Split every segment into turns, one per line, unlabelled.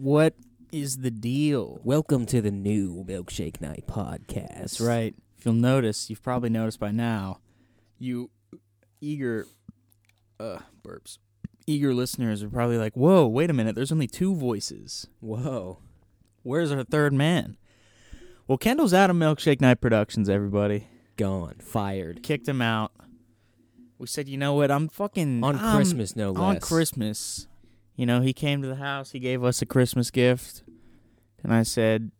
What is the deal?
Welcome to the new Milkshake Night podcast.
That's right. If you'll notice, you've probably noticed by now, you eager uh burps. Eager listeners are probably like, "Whoa, wait a minute, there's only two voices.
Whoa.
Where's our third man?" Well, Kendall's out of Milkshake Night Productions, everybody.
Gone. Fired.
Kicked him out. We said, "You know what? I'm fucking
On
I'm-
Christmas, no less.
on Christmas. You know, he came to the house, he gave us a Christmas gift, and I said,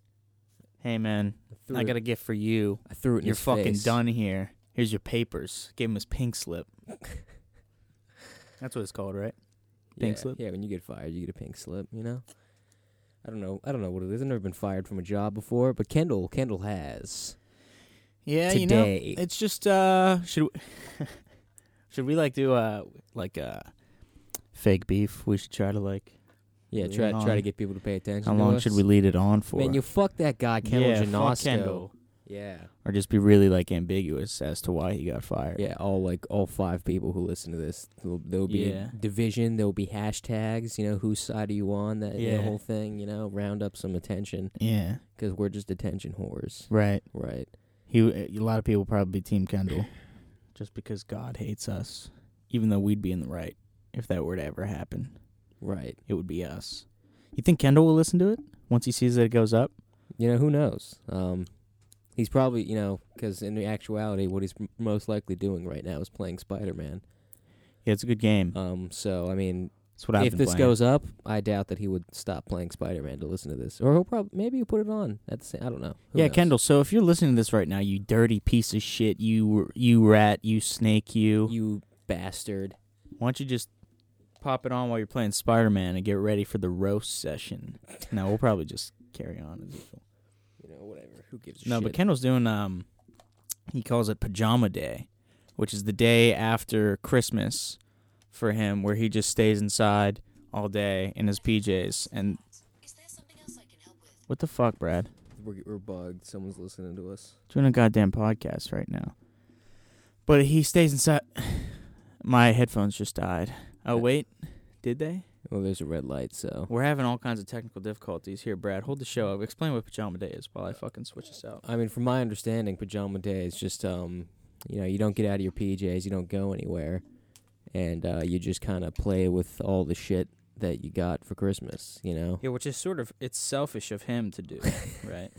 "Hey man,
threw
I got a gift for you.
I threw it in
You're fucking
face.
done here. Here's your papers." Gave him his pink slip. That's what it's called, right? Pink
yeah,
slip?
Yeah, when you get fired, you get a pink slip. You know. I don't know. I don't know what it is. I've never been fired from a job before, but Kendall, Kendall has.
Yeah,
Today.
you know, it's just uh, should we, should we like do uh like uh fake beef? We should try to like.
Yeah,
Lead
try
it
try to get people to pay attention.
How
to
long
us.
should we lead it on for?
Man, you fuck that guy, Kendall
yeah, fuck. Kendall.
Yeah.
or just be really like ambiguous as to why he got fired.
Yeah, all like all five people who listen to this, there'll, there'll be
Yeah.
a division. There'll be hashtags. You know, whose side are you on? That
Yeah.
the whole thing. You know, round up some attention
Yeah.
because we're just attention whores,
Right.
right?
He. Uh, a lot of people probably Team Kendall, just because God hates us. Even though we'd be in the right, if that were to ever happen,
Right.
it would be us. You think Kendall will listen to it once he sees that it goes up?
You know, who knows? Um, he's probably you know because in actuality, what he's m- most likely doing right now is playing Spider Man.
Yeah, it's a good game.
Um, so I mean,
That's what I've
if
been
this
playing.
goes up, I doubt that he would stop playing Spider Man to listen to this, or he'll probably maybe he'll put it on at the same. I don't know. Who
yeah,
knows?
Kendall. So if you're listening to this right now, you dirty piece of shit, you you rat, you snake, you.
you bastard.
Why don't you just pop it on while you're playing Spider Man and get ready for the roast session? no, we'll probably just carry on as usual.
You know, whatever. Who gives a
No,
shit?
but Kendall's doing um he calls it pajama day, which is the day after Christmas for him where he just stays inside all day in his PJs and
Is there something else I can help with?
what the fuck, Brad?
We're, we're bugged. Someone's listening to us.
Doing a goddamn podcast right now. But he stays inside My headphones just died. Oh wait, did they?
Well, there's a red light, so
We're having all kinds of technical difficulties here, Brad. Hold the show up. Explain what pajama day is while I fucking switch this out.
I mean, from my understanding, pajama day is just um, you know, you don't get out of your PJs, you don't go anywhere, and uh, you just kind of play with all the shit that you got for Christmas. You know,
Yeah, which is sort of it's selfish of him to do, right?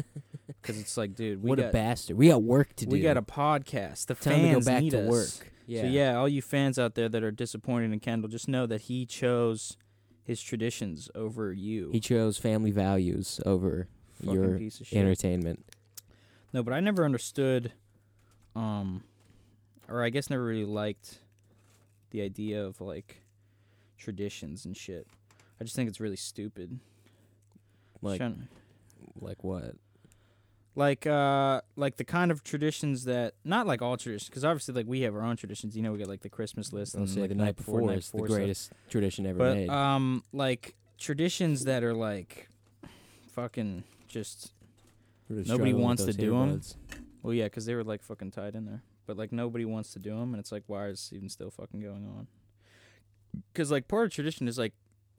Because it's like, dude, we
what
got
a bastard. We got work to do.
we got a podcast. The
time to
fans
go back
need
to
us.
work. Yeah.
So yeah, all you fans out there that are disappointed in Kendall, just know that he chose his traditions over you.
He chose family values over
Fucking
your
piece of shit.
entertainment.
No, but I never understood, um, or I guess never really liked the idea of like traditions and shit. I just think it's really stupid.
Like, like what?
Like uh like the kind of traditions that not like all traditions because obviously like we have our own traditions you know we got like the christmas list and
say
like
the night before
night
is the
before stuff.
greatest tradition ever
but
made.
um like traditions that are like fucking just
just
nobody wants to
do
do 'em.
earbuds.
well yeah because they were like fucking tied in there but like nobody wants to do them and it's like why is this even still fucking going on because like part of tradition is like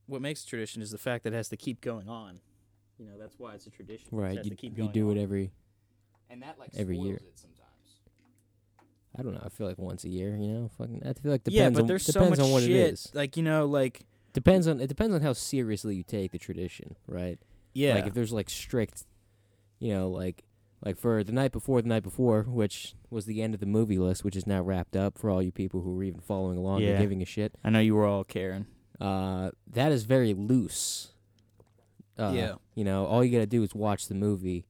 what makes tradition is the fact that it has to keep going on you know that's why it's a tradition
Right. You,
to keep
you
going
do
on.
it every.
and that like
every
spoils
year.
it sometimes
I don't know. I feel like once a year. You know, fucking. I feel like depends
yeah, but
on
there's so
depends
much
on what
shit.
it is.
Like you know, like
Depends on it depends on how seriously you take the tradition, right?
yeah,
Like if there's like strict, you know, like like for the night before the night before, which was the end of the movie list, which is now wrapped up for all you people who were even following along
Yeah.
and giving a shit.
I know you were all caring.
Uh, that is very loose. Uh,
Yeah.
You know, all you gotta do is watch the movie,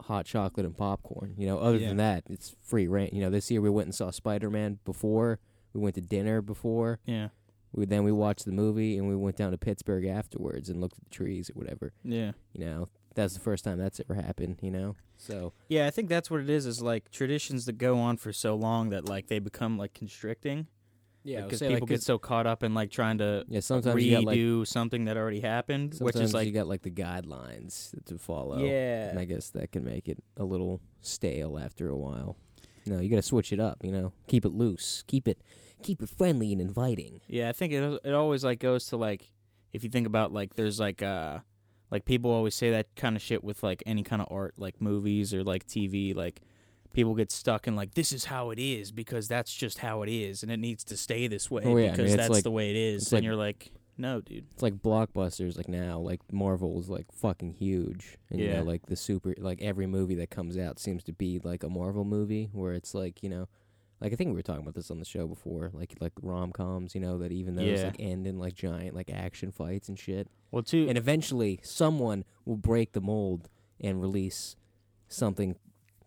hot chocolate and popcorn. You know, other
Yeah.
than that, it's free reign. You know, this year we went and saw Spider Man before. We went to dinner before.
Yeah,
We then we watched the movie and we went down to Pittsburgh afterwards and looked at the trees or whatever.
yeah,
You know, that's the first time that's ever happened. You know, so
yeah. I think that's what it is. Is like traditions that go on for so long that like they become like constricting.
Yeah,
because people
like,
get
'cause-
so caught up in like trying to
yeah. Sometimes you got like
redo something that already happened, which is like
you got like the guidelines to follow.
yeah,
and I guess that can make it a little stale after a while. No, you got to switch it up. You know, keep it loose, keep it, keep it friendly and inviting.
yeah. I think it it always like goes to like if you think about like there's like uh Like people always say that kind of shit with like any kind of art, like movies or like TV. Like people get stuck in like this is how it is because that's just how it is, and it needs to stay this way
Oh, yeah, I
because
mean,
that's
like-
the way it is. And
like-
you're like, no, dude.
It's like blockbusters like now, like Marvel's like fucking huge. And you
Yeah.
know, like the super like every movie that comes out seems to be like a Marvel movie where it's like, you know, like I think we were talking about this on the show before, like like rom coms, you know, that even those
Yeah.
like end in like giant like action fights and shit.
Well, too.
And eventually someone will break the mold and release something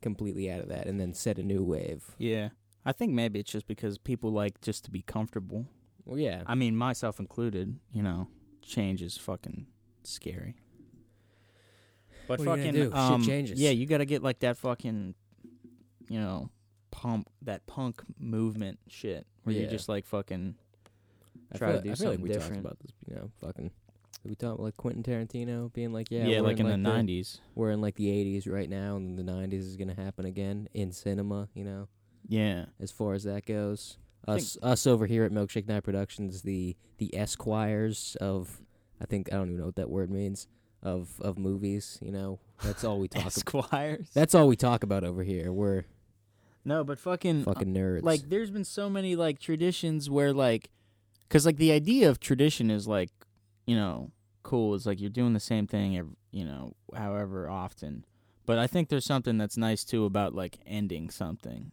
completely out of that and then set a new wave.
yeah, I think maybe it's just because people like just to be comfortable.
Well yeah.
I mean, myself included. You know, change is fucking scary. But
What
fucking
gonna? Shit
um,
changes.
Yeah, you got to get like that fucking, you know, pump that punk movement shit where you just like fucking.
I
try
feel,
to do
I feel like
something
we
different.
talked about this, you know, fucking did we talk like Quentin Tarantino being like, yeah,
Yeah, like in the
the
nineties.
we're in like the 80s right now and the 90s is going to happen again in cinema you know?
Yeah,
as far as that goes.
I
us us over here at milkshake night productions the the esquires of i think i don't even know what that word means of of movies you know? That's all we talk about
Esquires.
that's all we talk about over here. We're
no, but fucking uh,
fucking nerds.
like there's been so many like traditions where like because like the idea of tradition is like you know cool it's like you're doing the same thing ev you know however often. But i think there's something that's nice too about like ending something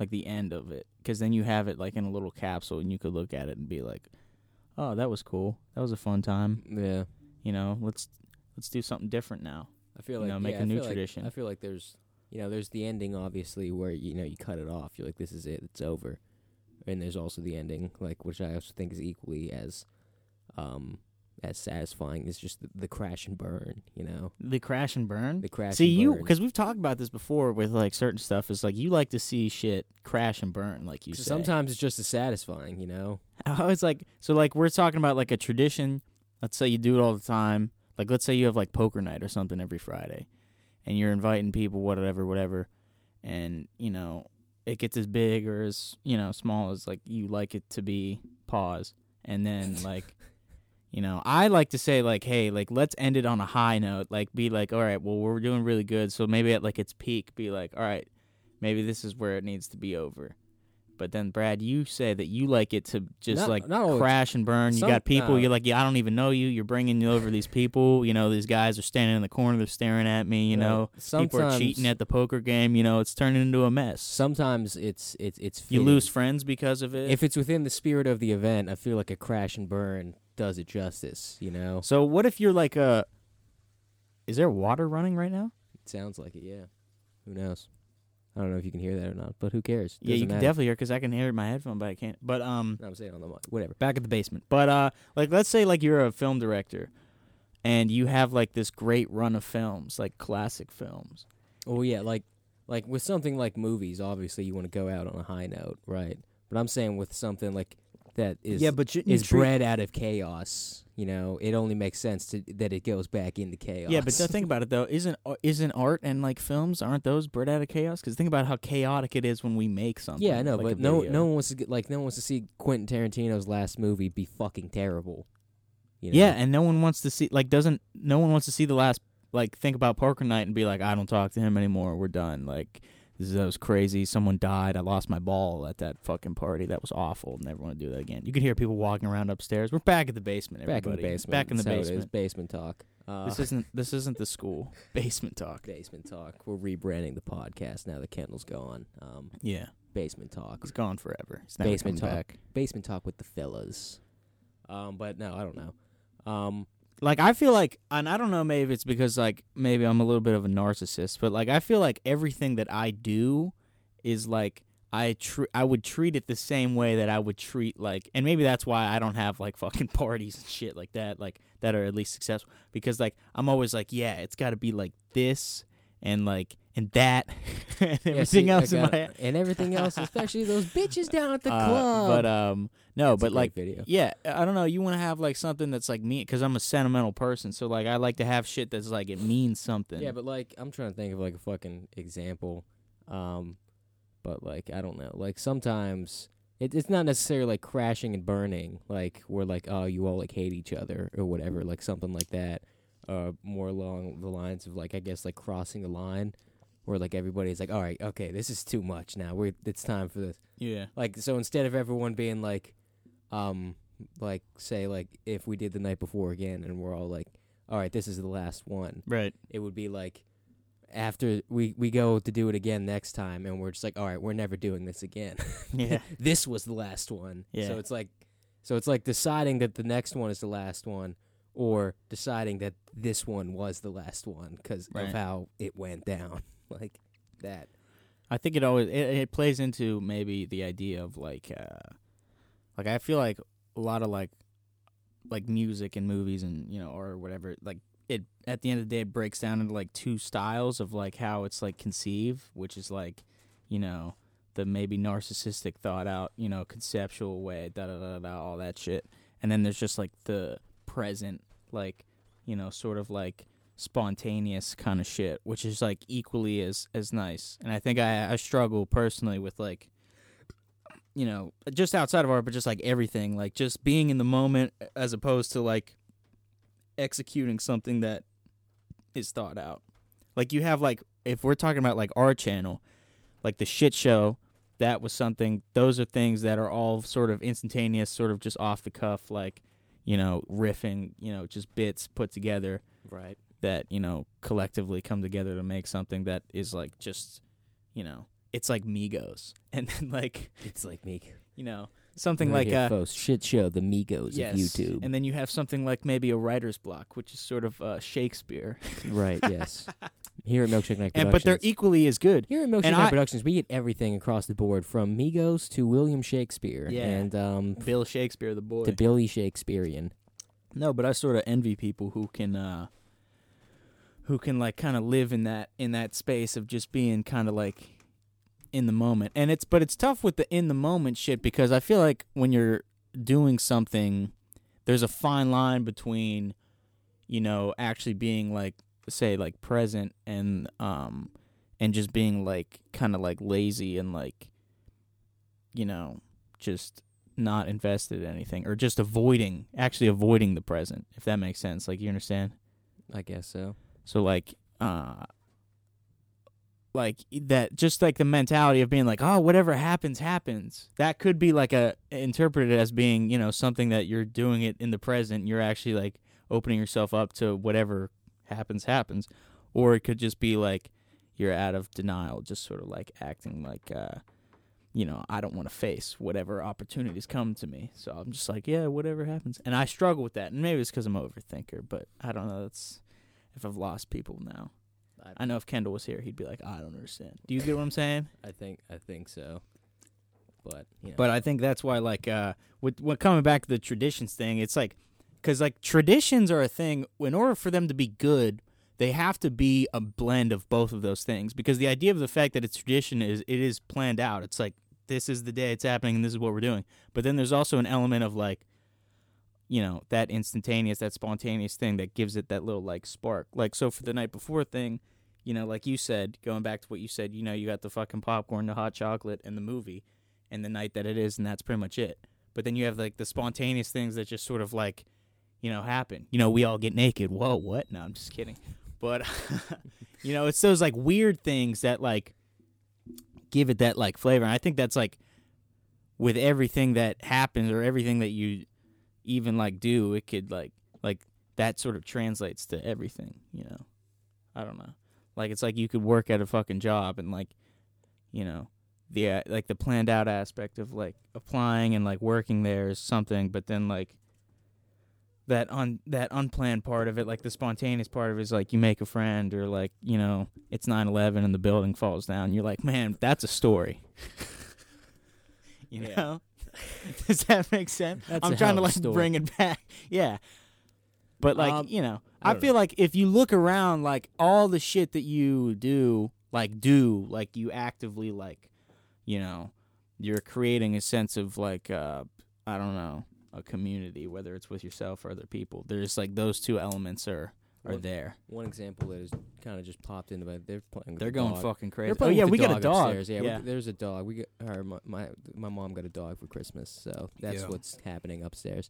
like the end of it because then you have it like in a little capsule and you could look at it and be like oh that was cool. That was a fun time.
Yeah.
You know let's let's do something different now.
I feel
You
like
know, make
yeah,
a new
feel like-
tradition.
i feel like there's you know there's the ending obviously where you know you cut it off. You're like this is it. It's over. And there's also the ending like which i also think is equally as um as satisfying as just the, the crash and burn you know
the crash and burn
the crash
See
and
you because we've talked about this before with like certain stuff. Is like you like to see shit crash and burn, like you. say.
sometimes it's just as satisfying you know
I was like, so like we're talking about like a tradition. Let's say you do it all the time. Like let's say you have like poker night or something every Friday, and you're inviting people, whatever, whatever, and you know it gets as big or as you know small as like you like it to be. Pause, and then like. You know, I like to say like, hey, like let's end it on a high note. Like, be like, all right, well, we're doing really good. So maybe at like its peak, be like, all right, maybe this is where it needs to be over. But then, Brad, you say that you like it to just
Not-
like
not
crash and burn. You got people.
no.
You're like, yeah, I don't even know you. You're bringing over these people. You know, these guys are standing in the corner. They're staring at me. You
Right.
know, people are cheating at the poker game. You know, it's turning into a mess.
sometimes it's it's it's
you lose friends because of it.
if it's within the spirit of the event i feel like a crash and burn does it justice you know
so, what if you're like a? Is there water running right now?
it sounds like it yeah who knows i don't know if you can hear that or not but who cares
yeah, you can
matter.
definitely hear because I can hear it in my headphone, but I can't. But um,
no, i'm saying on the mic whatever
back at the basement. But uh, like let's say like you're a film director, and you have like this great run of films, like classic films.
Oh yeah, like like with something like movies, obviously you want to go out on a high note, right? But I'm saying with something like that is
yeah, but you,
is bred out of chaos. You know, it only makes sense to that it goes back into chaos.
Yeah, but th- think about it though. Isn't uh, isn't art and like films aren't those bred out of chaos? Because think about how chaotic it is when we make something.
yeah, I know,
like
but no,
video.
no one wants to get, like no one wants to see Quentin Tarantino's last movie be fucking terrible. You know?
Yeah, and no one wants to see like doesn't no one wants to see the last like think about Parker night and be like I don't talk to him anymore. We're done. Like this is that was crazy. Someone died. I lost my ball at that fucking party. That was awful. Never want to do that again. You could hear people walking around upstairs. We're back at the basement.
back in the basement.
Back in the
That's how it is,
basement.
basement talk. Uh,
This isn't this isn't the school. Basement talk.
basement talk. We're rebranding the podcast now that Kendall's gone. Um,
Yeah,
basement talk.
he's gone forever. He's
Basement talk.
back.
Basement talk with the fellas. Um, but no, I don't know. Um,
like I feel like, and I don't know, maybe it's because like maybe I'm a little bit of a narcissist, but like I feel like everything that I do is like I tr- I would treat it the same way that I would treat like, and maybe that's why I don't have like fucking parties and shit like that, like that are at least successful because like I'm always like, yeah, it's got to be like this and like and that and
yeah,
everything
see,
else in my
and everything else, especially those bitches down at the
Uh,
club.
But um, no,
That's
but like
video.
yeah, I don't know. You want to have like something that's like me because I'm a sentimental person. So like I like to have shit that's like it means something.
Yeah, but like I'm trying to think of like a fucking example. Um, but like I don't know. Like sometimes it, it's not necessarily like crashing and burning. Like we're like oh you all like hate each other or whatever. Like something like that. Uh, more along the lines of like I guess like crossing the line, where like everybody's like, all right, okay, this is too much now. We it's time for this.
Yeah.
Like so instead of everyone being like, um, like say like if we did the night before again and we're all like, all right, this is the last one.
Right.
It would be like after we we go to do it again next time and we're just like, all right, we're never doing this again.
Yeah.
this was the last one.
Yeah.
So it's like so it's like deciding that the next one is the last one or deciding that this one was the last one cuz
Right.
of how it went down. like that.
I think it always it, it plays into maybe the idea of like uh like I feel like a lot of like like music and movies and you know or whatever like it at the end of the day it breaks down into like two styles of like how it's like conceived which is like you know the maybe narcissistic thought out you know conceptual way da da da da all that shit and then there's just like the present like you know sort of like spontaneous kind of shit, which is like equally as as nice. And I think I I struggle personally with like you know, just outside of art, but just like everything, like just being in the moment as opposed to like executing something that is thought out. Like you have like if we're talking about like our channel, like the shit show, that was something those are things that are all sort of instantaneous, sort of just off the cuff, like, you know, riffing, you know, just bits put together
Right.
that you know collectively come together to make something that is like just you know it's like Migos and then like
It's like me.
you know something like
a
uh
shit show the Migos
yes
of YouTube.
and then you have something like maybe a writer's block which is sort of uh Shakespeare
right, yes. Here at Milkshake Night
and but they're equally as good
Here at Milkshake
and
Night
I-
Productions, we get everything across the board from Migos to William Shakespeare
Yeah.
and um
Bill Shakespeare the boy
to Billy Shakespearean.
No, but I sort of envy people who can uh who can like kind of live in that in that space of just being kind of like in the moment. And it's but it's tough with the in the moment shit because I feel like when you're doing something there's a fine line between you know actually being like say like present and um and just being like kind of like lazy and like you know just not invested in anything or just avoiding actually avoiding the present if that makes sense like you understand
I guess so.
so like uh like that just like the mentality of being like oh whatever happens happens. That could be like a interpreted as being you know something that you're doing it in the present you're actually like opening yourself up to whatever happens happens. Or it could just be like you're out of denial just sort of like acting like uh you know i don't want to face whatever opportunities come to me. So i'm just like yeah whatever happens. And i struggle with that and maybe it's because i'm an overthinker but i don't know that's if i've lost people now I know if Kendall was here, he'd be like, I don't understand. Do you get what I'm saying?
I think I think so. But you know,
But I think that's why, like, uh, with, with coming back to the traditions thing, it's like, because, like, traditions are a thing. In order for them to be good, they have to be a blend of both of those things. Because the idea of the fact that it's tradition is it is planned out. It's like, this is the day it's happening and this is what we're doing. But then there's also an element of, like, you know, that instantaneous, that spontaneous thing that gives it that little, like, spark. Like, so for the night before thing, you know, like you said, going back to what you said, you know, you got the fucking popcorn, the hot chocolate, and the movie, and the night that it is, and that's pretty much it. But then you have like the spontaneous things that just sort of like, you know, happen. You know, we all get naked. Whoa, what? No, I'm just kidding. But you know, it's those like weird things that like give it that like flavor. And I think that's like with everything that happens or everything that you even like do, it could like like that sort of translates to everything. You know, I don't know. Like it's like you could work at a fucking job and like, you know, the uh, like the planned out aspect of like applying and like working there is something, but then like that un that unplanned part of it, like the spontaneous part of it is like you make a friend or like, you know, it's 9/11 and the building falls down. You're like, "Man, that's a story." you know? Does that make sense?
That's
I'm trying to like
story.
bring it back. Yeah. But like,
Um,
you know,
I
I, feel like if you look around like all the shit that you do, like do, like you actively like, you know, you're creating a sense of like uh I don't know, a community whether it's with yourself or other people. There's like those two elements are are
Well,
there.
one example that has kind of just popped into my they're playing. With
They're
the
going
dog.
fucking crazy.
They're
Oh yeah, we got a dog.
upstairs. Yeah, we- there's a dog. We got my, my my mom got a dog for Christmas, so that's
Yeah.
what's happening upstairs.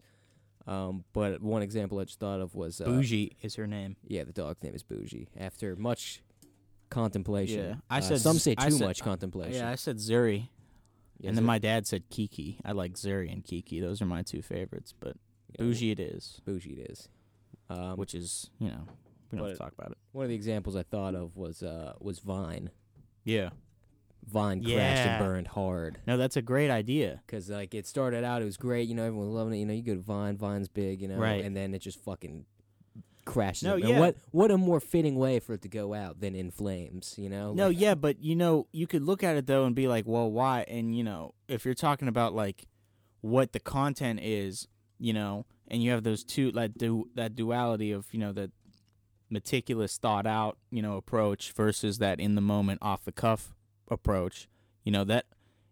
Um, but one example I just thought of was uh,
Bougie is her name.
Yeah, the dog's name is Bougie. After much contemplation,
Yeah, I
uh,
said
some say
I
too
said-
much contemplation.
Yeah, I said Zuri, and then my dad said Kiki. I like Zuri and Kiki. Those are my two favorites. But Bougie it is,
Bougie it is. Um,
which is you know we don't have to
but-
talk about it.
one of the examples I thought of was uh was Vine.
Yeah.
Vine crashed
Yeah.
and burned hard.
No, that's a great idea.
Cause like it started out, it was great. You know, everyone was loving it. You know, you go to Vine, Vine's big. You know,
Right.
And then it just fucking crashes.
No,
up.
yeah.
And what what a more fitting way for it to go out than in flames. You know.
No,
Like,
yeah, but you know, you could look at it though and be like, well, why? And you know, if you're talking about like what the content is, you know, and you have those two that du- that duality of you know that meticulous, thought out, you know, approach versus that in the moment, off the cuff approach. You know that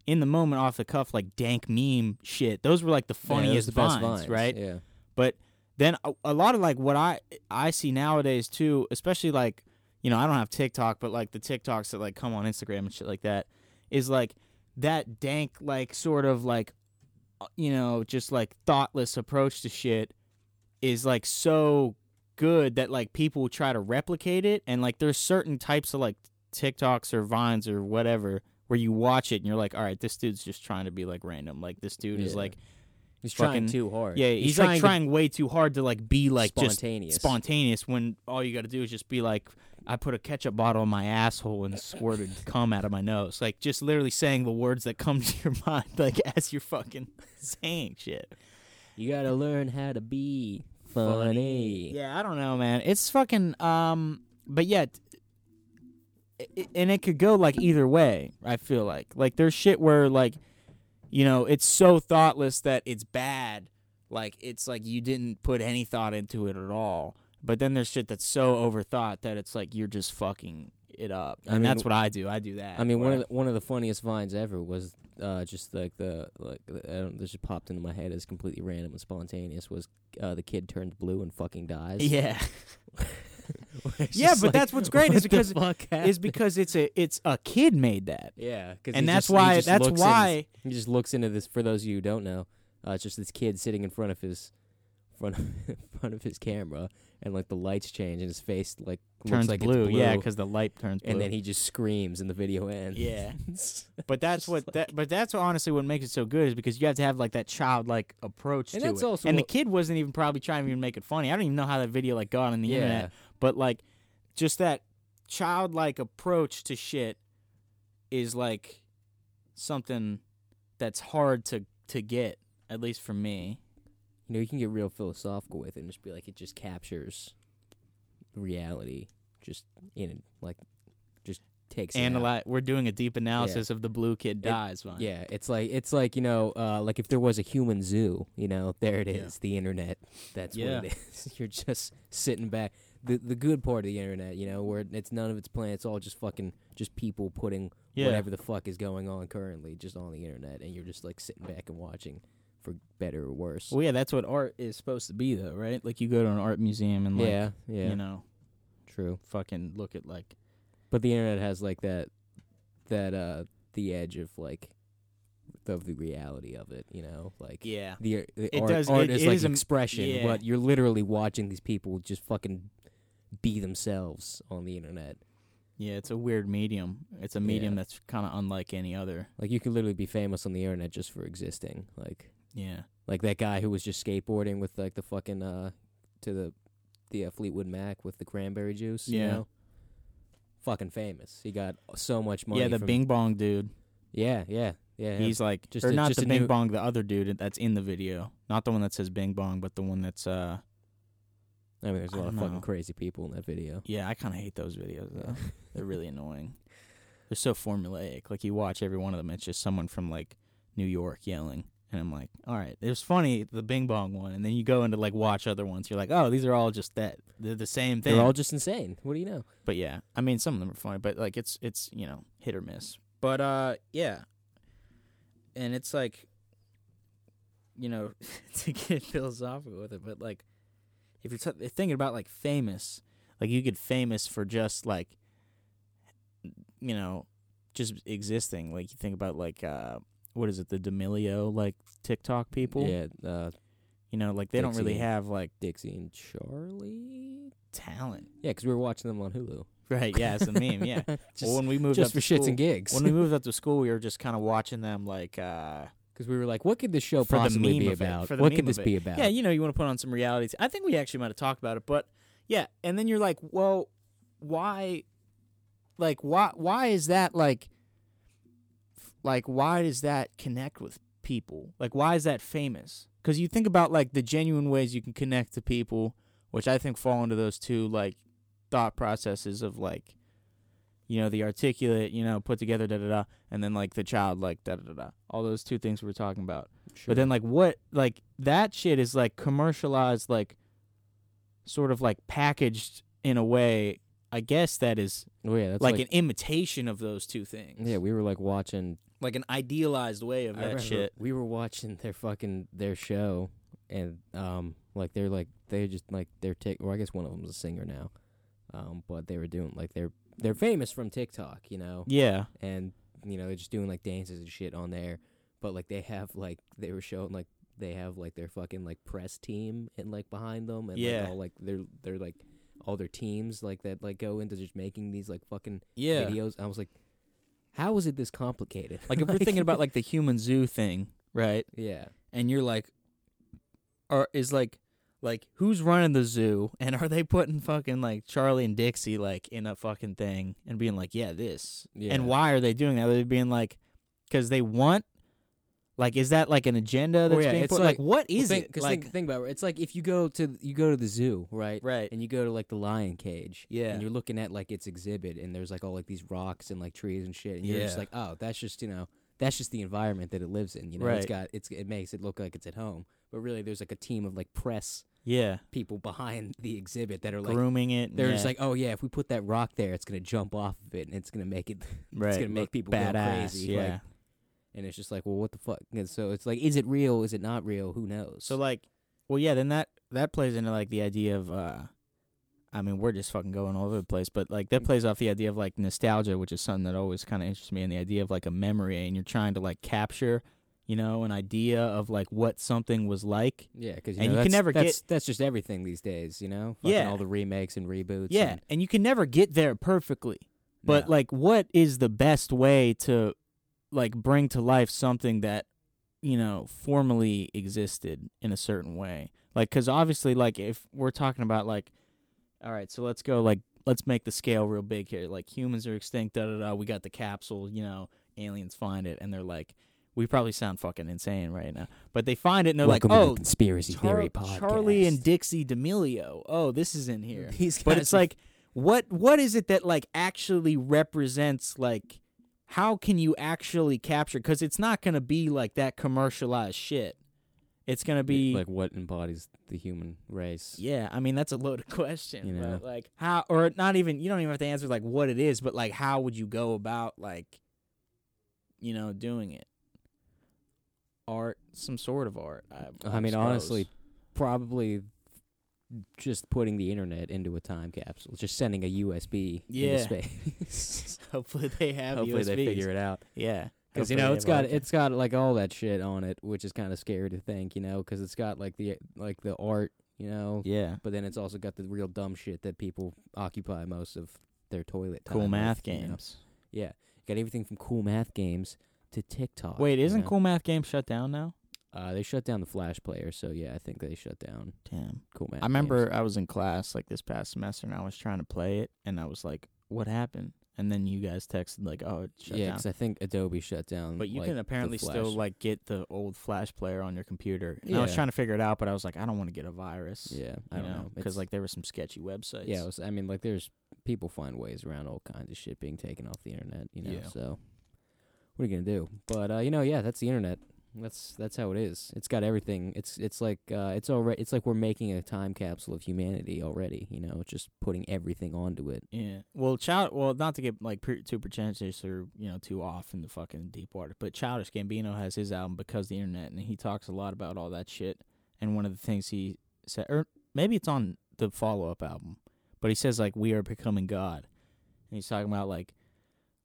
in the moment, off the cuff, like dank meme shit. Those were like the
yeah,
funniest
the best
vines, right?
Yeah.
But then a, a lot of like what I I see nowadays too, especially like you know I don't have TikTok, but like the TikToks that like come on Instagram and shit like that, is like that dank like sort of like uh, you know just like thoughtless approach to shit is like so good that like people try to replicate it and like there's certain types of like TikToks or vines or whatever where you watch it and you're like all right this dude's just trying to be like random like this dude is like
He's
fucking-
trying too hard.
yeah, he's, like trying way too hard to like be like just
spontaneous.
spontaneous when all you got to do is just be like, I put a ketchup bottle in my asshole and squirted cum out of my nose. Like just literally saying the words that come to your mind, like as you're fucking saying shit.
You gotta learn how to be funny.
Yeah, I don't know, man. It's fucking um, but yet, and it could go like either way. I feel like like there's shit where like, you know, it's so thoughtless that it's bad. Like it's like you didn't put any thought into it at all. But then there's shit that's so overthought that it's like you're just fucking it up.
I
And
mean,
that's what I do. I do that.
I mean, one of the, one of the funniest vines ever was uh, just like the like I don't this just popped into my head as completely random and spontaneous was uh, the kid turns blue and fucking dies.
yeah.
It's
Yeah, but
like,
that's what's great is because is because it's a it's a kid made that.
yeah, 'cause
And that's
just-
why that's
looks in-
why
he just looks into this. For those of you who don't know, uh, it's just this kid sitting in front of his front of, front of his camera, and like the lights change, and his face like
turns
looks like
blue.
it's blue.
Yeah, because the light turns blue.
and then he just screams, and the video ends.
Yeah. But that's what
like-
that. But that's honestly what makes it so good is because you have to have like that childlike approach
And
to
that's
it.
also
and the kid wasn't even probably trying to even make it funny. I don't even know how that video like got on the
yeah.
internet. But like, just that childlike approach to shit is like something that's hard to to get. At least for me.
You know, you can get real philosophical with it and just be like, it just captures reality, just in it, like, just takes.
Analyze. We're doing a deep analysis of the blue kid
It-
dies. Vine.
Yeah, it's like it's like you know, uh, like if there was a human zoo, you know, there it is Yeah. the internet. That's
Yeah.
what it is. You're just sitting back. The the good part of the internet, you know, where it's none of it's planned. It's all just fucking just people putting
Yeah.
whatever the fuck is going on currently just on the internet, and you're just like sitting back and watching, for better or worse.
Well, yeah, that's what art is supposed to be, though, right? Like you go to an art museum and like,
yeah, yeah,
you know,
true.
fucking look at like
But the internet has like that, that uh, the edge of like, of the reality of it. You know, like
yeah,
the, the
It
art,
does-
art
it-
is
it
like
is a-
expression,
yeah.
but you're literally watching these people just fucking be themselves on the internet.
yeah. It's a weird medium. It's a medium
Yeah.
that's kind of unlike any other.
Like you can literally be famous on the internet just for existing. Like
Yeah,
like that guy who was just skateboarding with like the fucking uh to the the uh, Fleetwood Mac with the cranberry juice. You
Yeah.
know? Fucking famous. He got so much money.
yeah. The Bing Bong dude.
Yeah, yeah, yeah.
He's like,
Just
or
a-
not
just
the Bing
new-
Bong, the other dude that's in the video, not the one that says Bing Bong, but the one that's uh.
I mean, there's a
I
lot of
don't
fucking
know.
crazy people in that video.
Yeah, I kind of hate those videos though. They're really annoying. They're so formulaic. Like you watch every one of them, it's just someone from like New York yelling, and I'm like, all right, it was funny the Bing Bong one, and then you go into like watch other ones, you're like, oh, these are all just that. They're the same thing.
They're all just insane. What do you know?
but yeah, I mean, some of them are funny, but like it's it's you know hit or miss. But uh, yeah, and it's like, you know, to get philosophical with it, but like, if you're t- thinking about like famous, like you get famous for just like, you know, just existing. Like you think about like uh, what is it, the D'Amelio like TikTok people?
Yeah, uh,
You know, like they don't really
Dixie.
have like
Dixie and Charli.
talent.
Yeah, because we were watching them on Hulu.
Right? Yeah, it's a meme. Yeah.
just
well, when we moved
just
up
for
to
shits
school,
and gigs.
when we moved up to school, we were just kind of watching them like. uh
Because we were like, what could this show
For
possibly be
it,
about?
the
What could this
it.
be about?
Yeah, you know, you want to put on some reality. t- I think we actually might have talked about it, but yeah, and then you're like, well, why? Like, why? Why is that like? Like, why does that connect with people? Like, why is that famous? Because you think about like the genuine ways you can connect to people, which I think fall into those two like thought processes of like, you know, the articulate, you know, put together, da da da, and then like the child, like da da da da. All those two things we were talking about.
Sure.
But then like what like that shit is like commercialized like sort of like packaged in a way I guess that is
oh, yeah, that's
like,
like,
an imitation of those two things.
yeah, we were like watching
Like an idealized way of that shit.
We were watching their fucking their show, and um, like they're like they just like they're tick. Well, I guess one of them's a singer now, um, but they were doing like they're they're famous from TikTok, you know,
Yeah.
and you know they're just doing like dances and shit on there. But like they have like they were showing like they have like their fucking like press team and like behind them, and
Yeah.
like all like they're they're like all their teams like that like go into just making these like fucking
Yeah.
videos. I was like, how is it this complicated?
Like if we're thinking about like the human zoo thing, right?
yeah.
And you're like or is like like who's running the zoo and are they putting fucking like Charli and Dixie like in a fucking thing and being like, "Yeah, this."
Yeah.
And why are they doing that? They're being like cuz they want like is that like an agenda that's
Oh, yeah,
being
it's
put like,
like-
what
Well,
is
think,
it?
'cause
Like
think, think about it. It's like if you go to you go to the zoo, right?
right.
And you go to like the lion cage.
Yeah.
And you're looking at like its exhibit, and there's like all like these rocks and like trees and shit, and you're just like, oh, that's just you know, that's just the environment that it lives in. You know, it's got it's it makes it look like it's at home, but really there's like a team of like press
Yeah.
people behind the exhibit that are like.
Grooming it.
They're
yeah.
just like, oh yeah, if we put that rock there, it's gonna jump off of it, and it's gonna make it,
right.
It's gonna make
look
people go
badass.
crazy,
Yeah.
like- and it's just like, well, what the fuck? And so it's like, is it real? Is it not real? Who knows?
So like, well, yeah, then that that plays into like the idea of, uh I mean, we're just fucking going all over the place, but like that plays off the idea of like nostalgia, which is something that always kind of interests me, and the idea of like a memory, and you're trying to like capture, you know, an idea of like what something was like.
Yeah, because
And you can never
that's, That's just everything these days, you know. Fucking
Yeah.
all the remakes and reboots.
Yeah,
and-
and you can never get there perfectly. But
No.
like, what is the best way to like bring to life something that you know formally existed in a certain way? Like, because obviously, like if we're talking about like, all right, so let's go like let's make the scale real big here. Like humans are extinct. Da da da. We got the capsule. You know, aliens find it, and they're like, we probably sound fucking insane right now, but they find it and they're
Welcome
like, oh.
the conspiracy
Char-
theory podcast.
Charli and Dixie D'Amelio. Oh, this is in here
These
but it's like what what is it that like actually represents like how can you actually capture because it's not going to be like that commercialized shit it's going to be
like what embodies the human race.
yeah i mean that's a loaded question
You know?
but like how or not even you don't even have to answer like what it is but like how would you go about like you know doing it art some sort of art i,
I mean,
suppose.
honestly, probably just putting the internet into a time capsule, just sending a USB
Yeah.
into space.
hopefully they have
Hopefully they figure it out.
yeah
Because you know it's got it's got like all that shit on it, which is kind of scary to think, you know, because it's got like the like the art, you know,
yeah
but then it's also got the real dumb shit that people occupy most of their toilet time
cool
with,
math
you know.
games
Yeah, got everything from cool math games to TikTok.
Wait, isn't
know?
Cool Math Games shut down now?
Uh, they shut down the Flash player, so yeah, I think they shut down
Damn.
Cool Math.
I remember
Games.
I was in class like this past semester and I was trying to play it and I was like, "What happened?" And then you guys texted like, "Oh, it shut
yeah, because I think Adobe shut down.
But you
like,
can apparently still like get the old Flash player on your computer. And I was trying to figure it out, but I was like, I don't want to get a virus.
Yeah, I don't
know, because like there were some sketchy websites.
yeah, was, I mean, like there's people find ways around all kinds of shit being taken off the internet. You know,
Yeah.
so what are you gonna do? But uh, you know, yeah, that's the internet. That's that's how it is. It's got everything. It's it's like uh, it's already it's like we're making a time capsule of humanity already. You know, just putting everything onto it.
Yeah. Well, child. Well, not to get like pre- too pretentious or you know too off in the fucking deep water, but Childish Gambino has his album because the internet, and he talks a lot about all that shit. And one of the things he said, or maybe it's on the follow up album, but he says like we are becoming God, and he's talking about like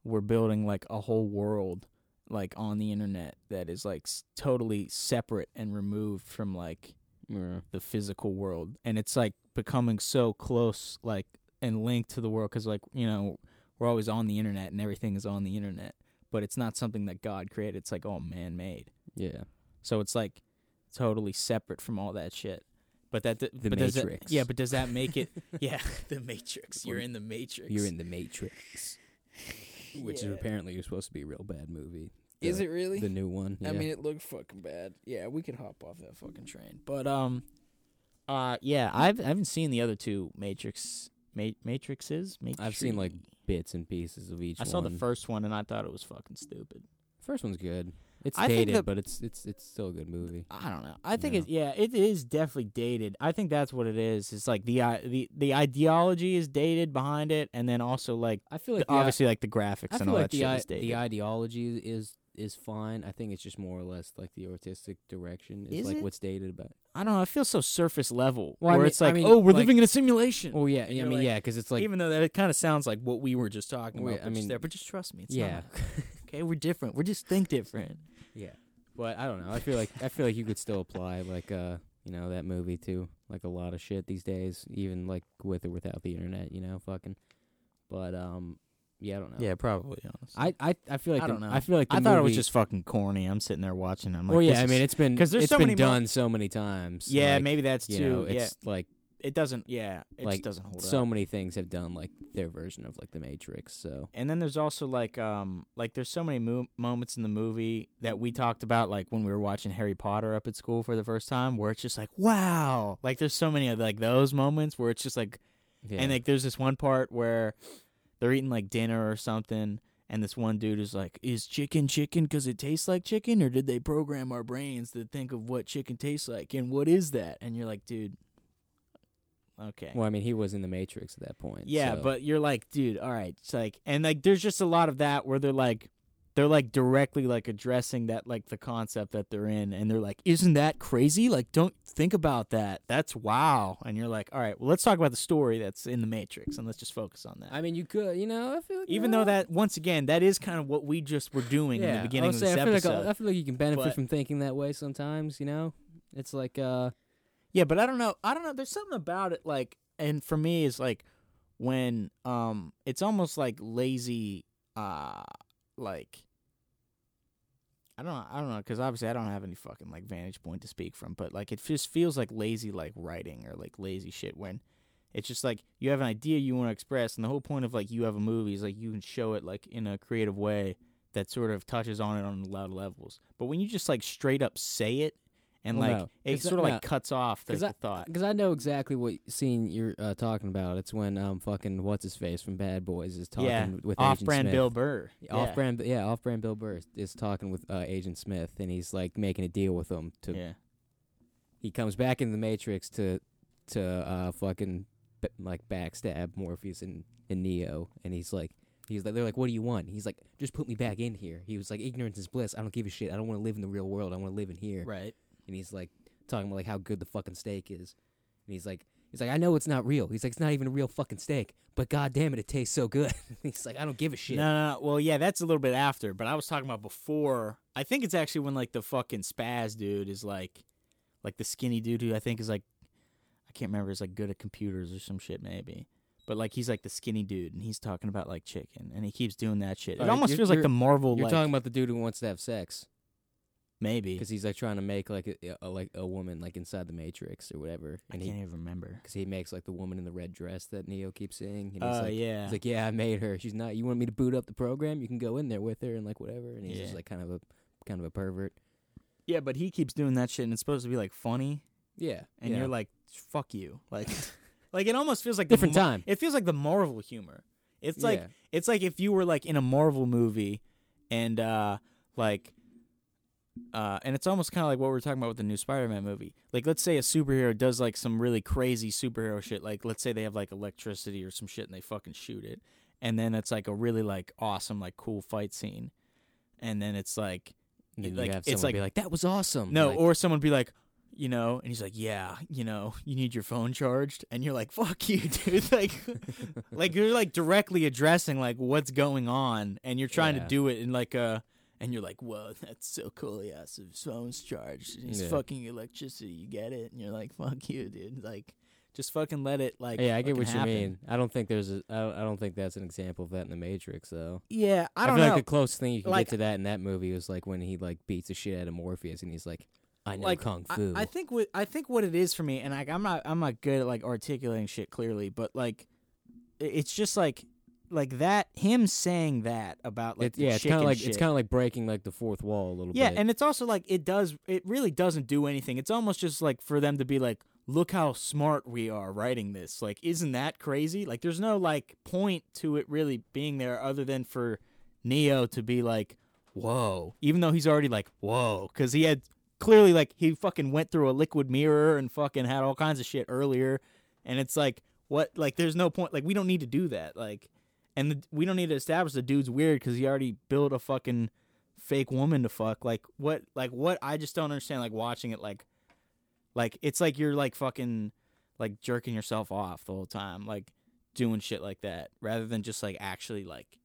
we're building like a whole world like on the internet that is like s- totally separate and removed from like
Yeah.
the physical world. And it's like becoming so close like and linked to the world because like you know we're always on the internet and everything is on the internet but it's not something that god created. It's like all man-made.
Yeah.
so it's like totally separate from all that shit. But that
The
but does that-
Matrix.
yeah but does that make it yeah the matrix. You're in the matrix.
You're in the Matrix, which
Yeah.
is apparently supposed to be a real bad movie.
is it really
the new one?
I mean, it looked fucking bad. Yeah, we could hop off that fucking train. But um, uh, yeah, I've I haven't seen the other two Matrix Ma- Matrixes.
I've seen, like, bits and pieces of each.
I saw the first one and I thought it was fucking stupid.
First one's good. It's
I
dated,
the-
but it's it's it's still a good movie.
I don't know. I think
Yeah.
it. Yeah, it is definitely dated. I think that's what it is. It's like the i- the the ideology is dated behind it, and then also like
I feel like the i-
obviously like the graphics
I
and all
like
that
the
shit
i-
is dated.
the ideology is is fine. I think it's just more or less like the artistic direction is,
Is
like
it?
what's dated about.
I don't know. It feels so surface level.
Well, I
where
mean-
it's like,
I mean,
oh, we're
like-
living in a simulation.
Oh yeah,
And
I mean
like-
yeah, because it's like
Even though that it kind of sounds like what we were just talking
Well,
about.
I
but just
mean,
there, but just trust me. It's
yeah,
not. Okay, we're different. We just think different.
yeah. But I don't know. I feel like I feel like you could still apply like uh you know that movie to like a lot of shit these days, even like with or without the internet. You know, fucking. But um, yeah, I don't know.
Yeah, probably. Honestly.
I I I feel like
I
the-
don't know.
I feel like the
I thought it was just fucking corny. I'm sitting there watching. I'm like,
well, yeah.
this
I mean, it's been
'cause there's
it's
so
been
many mo-
done so many times.
yeah,
like,
maybe that's
you
too.
know,
yeah,
it's like
it doesn't. Yeah, it
like,
just doesn't hold
so
up.
So many things have done like their version of like the Matrix. So
And then there's also like um like there's so many mo- moments in the movie that we talked about like when we were watching Harry Potter up at school for the first time where it's just like wow like there's so many of like those moments where it's just like
yeah.
And like, there's this one part where they're eating like dinner or something, and this one dude is like, "Is chicken chicken because it tastes like chicken, or did they program our brains to think of what chicken tastes like, and what is that?" And you're like, "Dude, okay."
well, I mean, he was in the Matrix at that point.
yeah,
so-
but you're like, dude, all right. It's like, and like, there's just a lot of that where they're like, they're like directly like addressing that like the concept that they're in, and they're like, isn't that crazy? Like, don't think about that. That's wow. And you're like, all right, well, let's talk about the story that's in the Matrix, and let's just focus on that.
I mean, you could, you know, I feel like
Even though that, once again, that is kind of what we just were doing
yeah,
in the beginning
I
of
was
this
I feel
episode.
like I, I feel like you can benefit
But-
from thinking that way sometimes. You know, it's like uh,
Yeah, but I don't know. I don't know. There's something about it, like, and for me, is like when um, it's almost like lazy, uh, like. I don't know. I don't know because obviously I don't have any fucking like vantage point to speak from, but like it just feels like lazy like writing or like lazy shit when it's just like you have an idea you want to express, and the whole point of like you have a movie is like you can show it like in a creative way that sort of touches on it on a lot of levels. But when you just like straight up say it and
Well,
like
no.
it sort of
no.
like cuts off the,
I-
the thought.
because I know exactly what scene you're uh, talking about. It's when um fucking what's his face from Bad Boys is talking
yeah,
with Agent
off-brand. Bill Burr.
Yeah, Off-brand, yeah, off-brand Bill Burr is talking with uh, Agent Smith, and he's like making a deal with him to.
Yeah.
He comes back in the Matrix to to uh fucking like backstab Morpheus and, and Neo, and he's like. He's like, they're like, what do you want? He's like, just put me back in here. He was like, ignorance is bliss. I don't give a shit. I don't want to live in the real world. I want to live in here.
Right.
And he's like talking about like how good the fucking steak is, and he's like, he's like, I know it's not real. He's like, it's not even a real fucking steak, but god damn it, it tastes so good. he's like, I don't give a shit.
No, no, no. Well, yeah, that's a little bit after, but I was talking about before. I think it's actually when like the fucking spaz dude is like, like the skinny dude who I think is like, I can't remember, is like good at computers or some shit maybe. But like he's like the skinny dude, and he's talking about like chicken, and he keeps doing that shit. It
Alright,
almost feels like the Marvel
You're
like
talking about the dude who wants to have sex
maybe.
because he's like trying to make like a, a like a woman like inside the Matrix or whatever,
I
and
can't
he
even remember.
because he makes like the woman in the red dress that Neo keeps seeing, and he's
Oh
like.
yeah.
He's like, yeah, I made her. She's not. You want me to boot up the program? You can go in there with her and like whatever. And he's just like kind of a, kind of a pervert.
yeah, but he keeps doing that shit, and it's supposed to be like funny,
Yeah,
and
yeah.
you're like, fuck you, like, like it almost feels like
different time.
It feels like the Marvel humor. It's like
Yeah.
it's like if you were like in a Marvel movie and uh like uh and it's almost kind of like what we are talking about with the new Spider-Man movie. Like let's say a superhero does like some really crazy superhero shit like let's say they have like electricity or some shit and they fucking shoot it. And then it's like a really like awesome like cool fight scene. And then it's like like, it's like-
like, "That was awesome."
no,
Like,
or someone be like, you know, and he's like, yeah, you know, you need your phone charged, and you're like, fuck you, dude. Like, like you're like directly addressing like what's going on, and you're trying
Yeah.
to do it in like a and you're like, "Whoa, that's so cool." Yeah, so his phone's charged. He's
Yeah.
fucking electricity. You get it? And you're like, "Fuck you, dude." Like, just fucking let it like.
yeah, I get what
happen.
you mean. I don't think there's a. I don't, I don't think that's an example of that in the Matrix, though.
Yeah, I don't
feel
know.
like the closest thing you can
Like-
get to that in that movie was like when he like beats the shit out of Morpheus, and he's like, "I know
like
kung
I-
fu."
I, think what I think what it is for me, and like I'm not I'm not good at like articulating shit clearly, but like it's just like like that him saying that about like
It- yeah, it's kind of like
shit.
it's kind of like breaking like the fourth wall a little
yeah,
bit.
Yeah, and it's also like it does it really doesn't do anything. It's almost just like for them to be like, look how smart we are writing this. Like, isn't that crazy? Like, there's no like point to it really being there other than for Neo to be like, whoa, even though he's already like, whoa, because he had clearly like he fucking went through a liquid mirror and fucking had all kinds of shit earlier, and it's like, what? Like, there's no point. Like, we don't need to do that. Like, and the, we don't need to establish the dude's weird because he already built a fucking fake woman to fuck. Like what? Like what? I just don't understand. Like watching it, like, like it's like you're like fucking like jerking yourself off the whole time, like doing shit like that, rather than just like actually like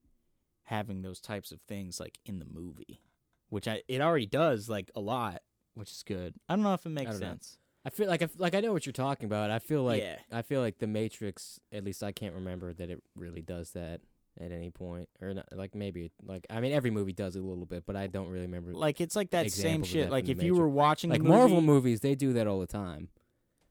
having those types of things like in the movie, which I it already does like a lot, which is good. I don't know if it makes
don't know. I feel like I like I know what you're talking about. I feel like
Yeah.
I feel like the Matrix. At least I can't remember that it really does that at any point, or not, like maybe like I mean every movie does it a little bit, but I don't really remember.
Like it's like that same shit.
that
Like if you were watching
like
the
Marvel movies, they do that all the time.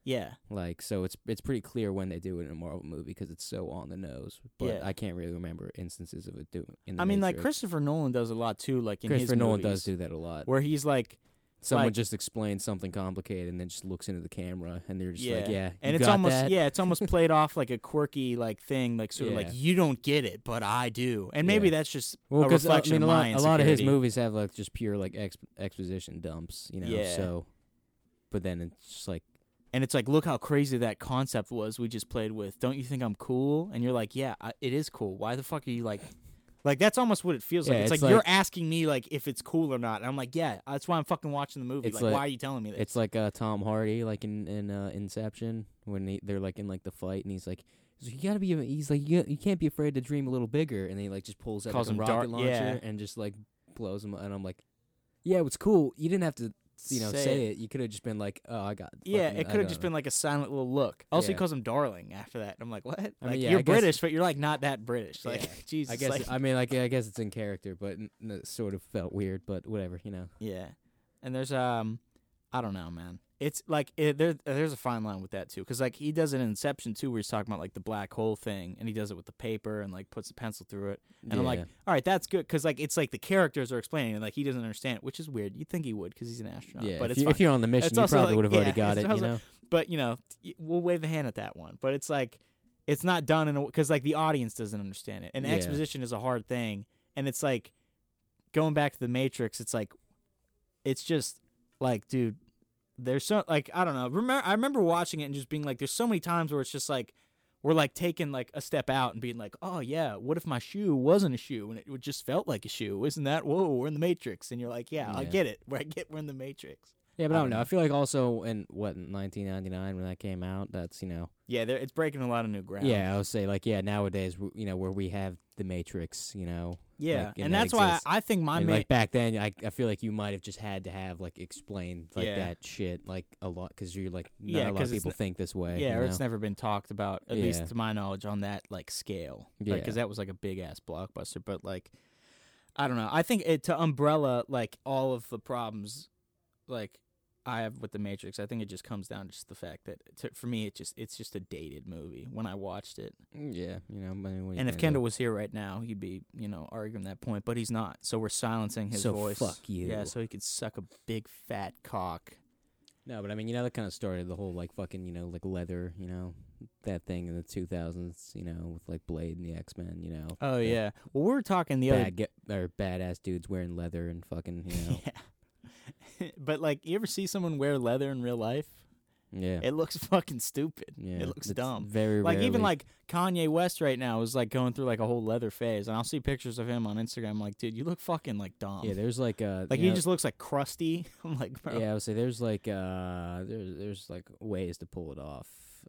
yeah,
Like so, it's it's pretty clear when they do it in a Marvel movie because it's so on the nose. But
Yeah.
I can't really remember instances of it doing. In the
I mean like Christopher Nolan does a lot too. Like in
Christopher Nolan
movies,
does do that a lot.
where he's like
Someone
like-
just explains something complicated and then just looks into the camera and they're just like,
Yeah.
"Yeah,
and it's almost
that?
yeah, it's almost played off like a quirky like thing, like sort of like you don't get it, but I do, and maybe
Yeah.
that's just
Well,
a
uh, I
reflection
mean, a lot,
my
a lot of his movies have like just pure like exp- exposition dumps, you know.
Yeah.
So, but then it's just like,
and it's like, look how crazy that concept was we just played with. Don't you think I'm cool? And you're like, yeah, I, it is cool. Why the fuck are you like? Like that's almost what it feels like. It's,
it's
like, you're asking me like if it's cool or not. And I'm like, yeah, that's why I'm fucking watching the movie. Like,
like-
why are you telling me this?
it's like uh, Tom Hardy, like in in uh, Inception, when he, they're like in like the fight, and he's like, like, you gotta be, he's like, you, you can't be afraid to dream a little bigger, and he like just pulls out
Calls
like, a rocket
Dar-
launcher
yeah.
and just like blows him, and I'm like, yeah, it's cool. You didn't have to, you know,
Say
say,
it.
it. You could have just been like, oh, I got.
yeah,
fucking-
it could have just
it."
been like a silent little look. Also, he calls him darling after that. I'm like, what?
I mean,
like
yeah,
you're
I guess-
British, but you're like not that British. Like
Yeah.
Jesus.
I guess
like,
I mean, like I guess it's in character, but n- n- sort of felt weird. But whatever, you know.
Yeah, and there's um, I don't know, man. It's like it, there. Eh, there's a fine line with that too, because like he does it in Inception too, where he's talking about like the black hole thing, and he does it with the paper and like puts a pencil through it, and I'm like, all right, that's good, because like it's like the characters are explaining, and like he doesn't understand it, which is weird. You'd think he would, because he's an astronaut,
yeah,
but
if,
it's
you, if you're on the mission,
It's
you probably
like-
would have already got it. You know.
but you know, we'll wave a hand at that one. But it's like it's not done in because like the audience doesn't understand it, and
Yeah.
exposition is a hard thing. And it's like going back to the Matrix. It's like it's just like, dude, there's so like I don't know. Remember, I remember watching it and just being like, there's so many times where it's just like. We're like taking like a step out and being like, oh yeah, what if my shoe wasn't a shoe and it just felt like a shoe? Isn't that whoa? We're in the Matrix, and you're like, yeah, I get it. Where I get we're in the Matrix.
Yeah, but
I don't
know. I um, feel like also in what 1999 when that came out, that's you know.
Yeah, there- it's breaking a lot of new ground.
Yeah, I would say like yeah nowadays w- you know where we have the Matrix, you know.
Yeah,
like, and that
that's why
exists.
I think my
and
main
like back then, I I feel like you might have just had to have like explained like
Yeah.
that shit like a lot because you're like not
Yeah,
a lot
'cause
of
it's
people
n-
think this way.
yeah,
you
or it's
know?
never been talked about at
Yeah.
least to my knowledge on that like scale.
Yeah.
because that was like a big ass blockbuster. But like, I don't know. I think it to umbrella like all of the problems, like I have with the Matrix. I think it just comes down to just the fact that to, for me, it just it's just a dated movie when I watched it.
Mm, yeah, you know. I mean, you
And if? Kendall was here right now, he'd be you know arguing that point, but he's not. So we're silencing his
So
voice.
fuck you.
Yeah, so he could suck a big fat cock.
No, but I mean, you know, that kind of started the whole like fucking, you know, like leather, you know, that thing in the 2000s, you know, with like Blade and the X Men, you know.
Oh yeah. Well, we were talking the other
get or badass dudes wearing leather and fucking, you know.
Yeah. but like, you ever see someone wear leather in real life?
yeah.
It looks fucking stupid.
yeah.
It looks dumb.
Very
Like even like Kanye West right now is like going through like a whole leather phase, and I'll see pictures of him on Instagram. like, dude, you look fucking like dumb.
Yeah, there's like uh
like he
know-
just looks like crusty. I'm like, bro.
Yeah, I would say there's like uh there's there's like ways to pull it off.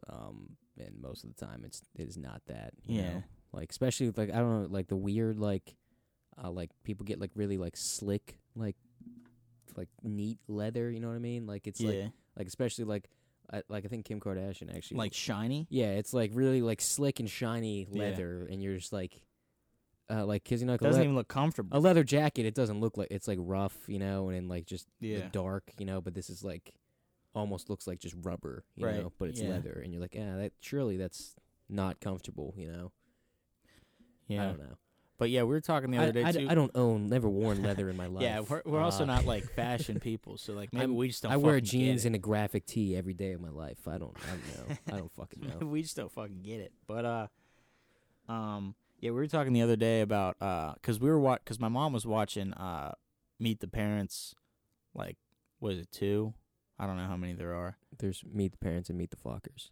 Um and most of the time it's it is not that, you
Yeah.
know. Like especially with, like I don't know, like the weird like uh, like people get like really like slick, like like neat leather. You know what I mean? Like it's like
yeah,
like especially like I, like I think Kim Kardashian actually
like shiny.
yeah, it's like really like slick and shiny
Yeah.
leather, and you're just like uh like because you know like a,
Doesn't
le-
even look comfortable.
a leather jacket, it doesn't look like it's like rough, you know, and then like just
Yeah.
like, dark, you know. But this is like almost looks like just rubber, you
Right,
know, but it's
yeah.
leather, and you're like, yeah, that surely that's not comfortable, you know. I
Yeah,
don't know.
But yeah, we were talking the
I,
other day
I
too.
I don't own, never worn leather in my life.
yeah, we're, we're also
Uh,
not like fashion people, so like maybe
I'm-
we just don't.
I wear
fucking get
jeans
it.
and a graphic tee every day of my life. I don't, I don't know. I don't fucking know.
we just don't fucking get it. But uh, um, yeah, we were talking the other day about uh, cause we were wa- cause my mom was watching uh, Meet the Parents, like was it two? I don't know how many there are.
There's Meet the Parents and Meet the Flockers.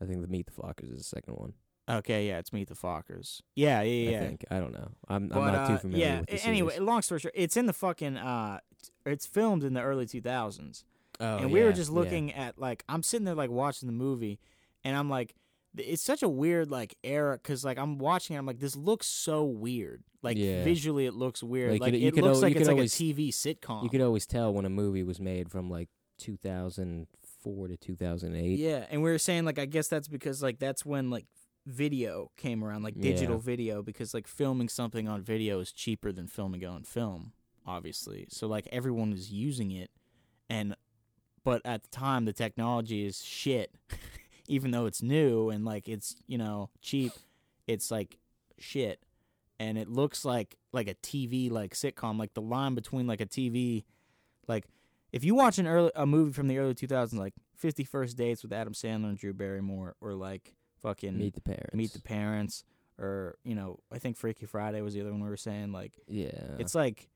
I think the Meet the Flockers is the second one.
Okay, yeah, it's Meet the Fockers. Yeah, yeah, yeah.
I think I don't know. I'm,
But,
I'm not too
uh,
familiar
yeah,
with the
a- anyway,
series.
long story short, it's in the fucking uh, it's filmed in the early two thousands.
Oh,
and we were
yeah,
just
yeah.
looking at like I'm sitting there like watching the movie, and I'm like, it's such a weird like era because like I'm watching it, I'm like, this looks so weird. Like
Yeah.
visually, it looks weird.
Like,
Like,
you- you
it
could
looks
al-
like it's
could
like
always-
a TV sitcom.
You could always tell when a movie was made from like 2004 to 2008.
yeah, and we were saying like I guess that's because like that's when like video came around, like digital
Yeah.
video, because like filming something on video is cheaper than filming it on film, obviously. So like everyone was using it, and but at the time the technology is shit, even though it's new and like it's you know cheap, it's like shit, and it looks like like a TV like sitcom, like the line between like a TV, like if you watch an early a movie from the early 2000s like 50 First Dates with Adam Sandler and Drew Barrymore or like fucking
Meet the Parents.
Meet the Parents or you know I think Freaky Friday was the other one we were saying like
Yeah.
it's like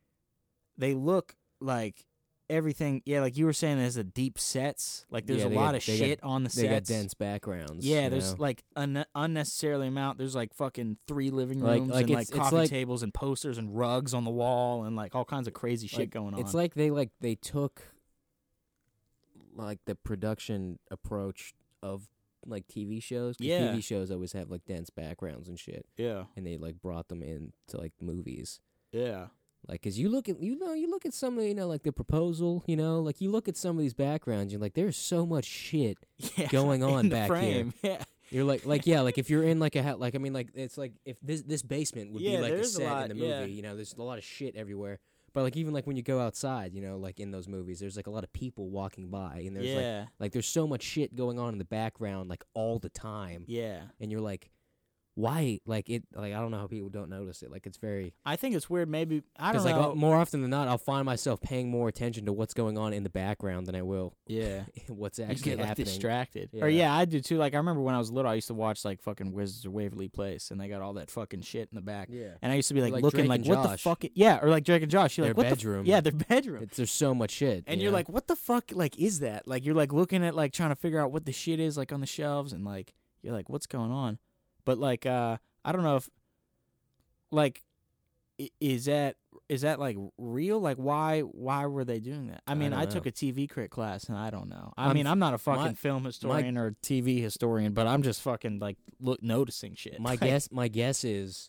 they look like everything yeah like you were saying there's a deep sets like there's
Yeah,
a lot
got-
of
they got-
shit on the
they got dense backgrounds.
yeah there's
know?
like un- unnecessarily amount there's like fucking three living rooms
like
and like
it's- it's
coffee
like-
tables and posters and rugs on the wall and like all kinds of crazy shit
Like,
going on
It's like they like they took like the production approach of like TV shows. 'cause
Yeah.
TV shows always have like dense backgrounds and shit,
yeah
and they like brought them into like movies.
yeah
Like, cause you look at you know you look at some of you know like the proposal, you know, like you look at some of these backgrounds, you're like, there's so much shit
yeah,
going on
in the
back here.
frame. Yeah,
You're like, like yeah, like if you're in like a ha- like I mean like it's like if this this basement would
Yeah,
be like a
there's a
set
lot,
in the movie.
yeah.
You know, there's a lot of shit everywhere. But like even like when you go outside, you know, like in those movies, there's like a lot of people walking by, and there's like like there's so much shit going on in the background like all the time,
yeah.
and you're like, why? Like it? Like I don't know how people don't notice it. Like it's very
I think it's weird. Maybe I don't
because
know.
like uh, more often than not, I'll find myself paying more attention to what's going on in the background than I will
yeah,
what's
you
actually
get like
happening.
distracted. Or
Yeah.
I do too. Like I remember when I was little, I used to watch like fucking Wizards of Waverly Place, and they got all that fucking shit in the back.
yeah,
And I used to be like,
Like
looking
Drake
like,
and
what the
Josh.
fuck? i- Yeah, or like Drake and Josh. You're
Their
like, what the f-
bedroom.
yeah, their bedroom.
it's, there's so much shit,
and
you
you're
know?
like, what the fuck? Like, is that? Like, you're like looking at like trying to figure out what the shit is like on the shelves, and like you're like, what's going on? But like, uh, I don't know if like is that is that like real? Like, why why were they doing that? I
I
mean,
don't
I, took a TV crit class, and I don't know. I
I'm
mean, I'm not a fucking
my-
film historian or TV historian, but I'm just fucking like look noticing shit.
My guess, my guess is,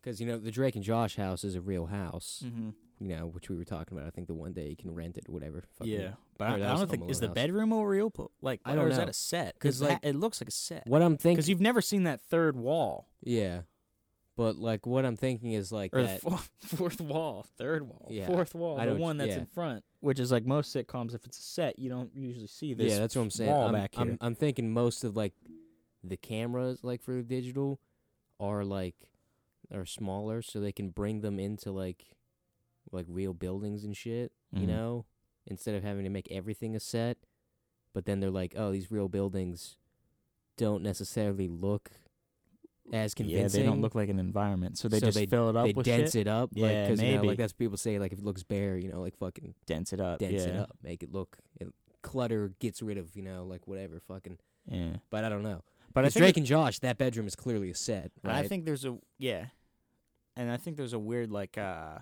because you know the Drake and Josh house is a real house,
hmm
you know, which we were talking about. I think the one day you can rent it or whatever. fucking-
Yeah, but I, I don't think is the bedroom a real pl- like
I
or
don't know.
is that a set? Because
that-
it looks like a set.
What I'm thinking,
Because you've never seen that third wall
yeah, but like what I'm thinking is like
or
that.
the fourth, fourth wall, third wall,
Yeah,
fourth wall,
I
the one that's
yeah.
in front. Which is like most sitcoms. If it's a set, you don't usually see this.
yeah, that's what I'm saying.
Wall
I'm,
back here.
I'm, I'm thinking most of like the cameras, like for the digital, are like are smaller, so they can bring them into like like real buildings and shit. You
Mhm.
know, instead of having to make everything a set. But then they're like, oh, these real buildings don't necessarily look as convincing.
yeah, they don't look like an environment, so they
So
just
they-
fill it up
they dense
shit.
it up, like,
Yeah,
'cause, you know,
maybe.
like that's what people say. Like if it looks bare, you know, like fucking
dense it up.
dense
yeah.
it up, make it look it, clutter gets rid of, you know, like whatever, fucking.
Yeah,
But I don't know.
but I
But
think
Drake and Josh, that bedroom is clearly a set, right?
I think there's a yeah, and I think there's a weird like uh,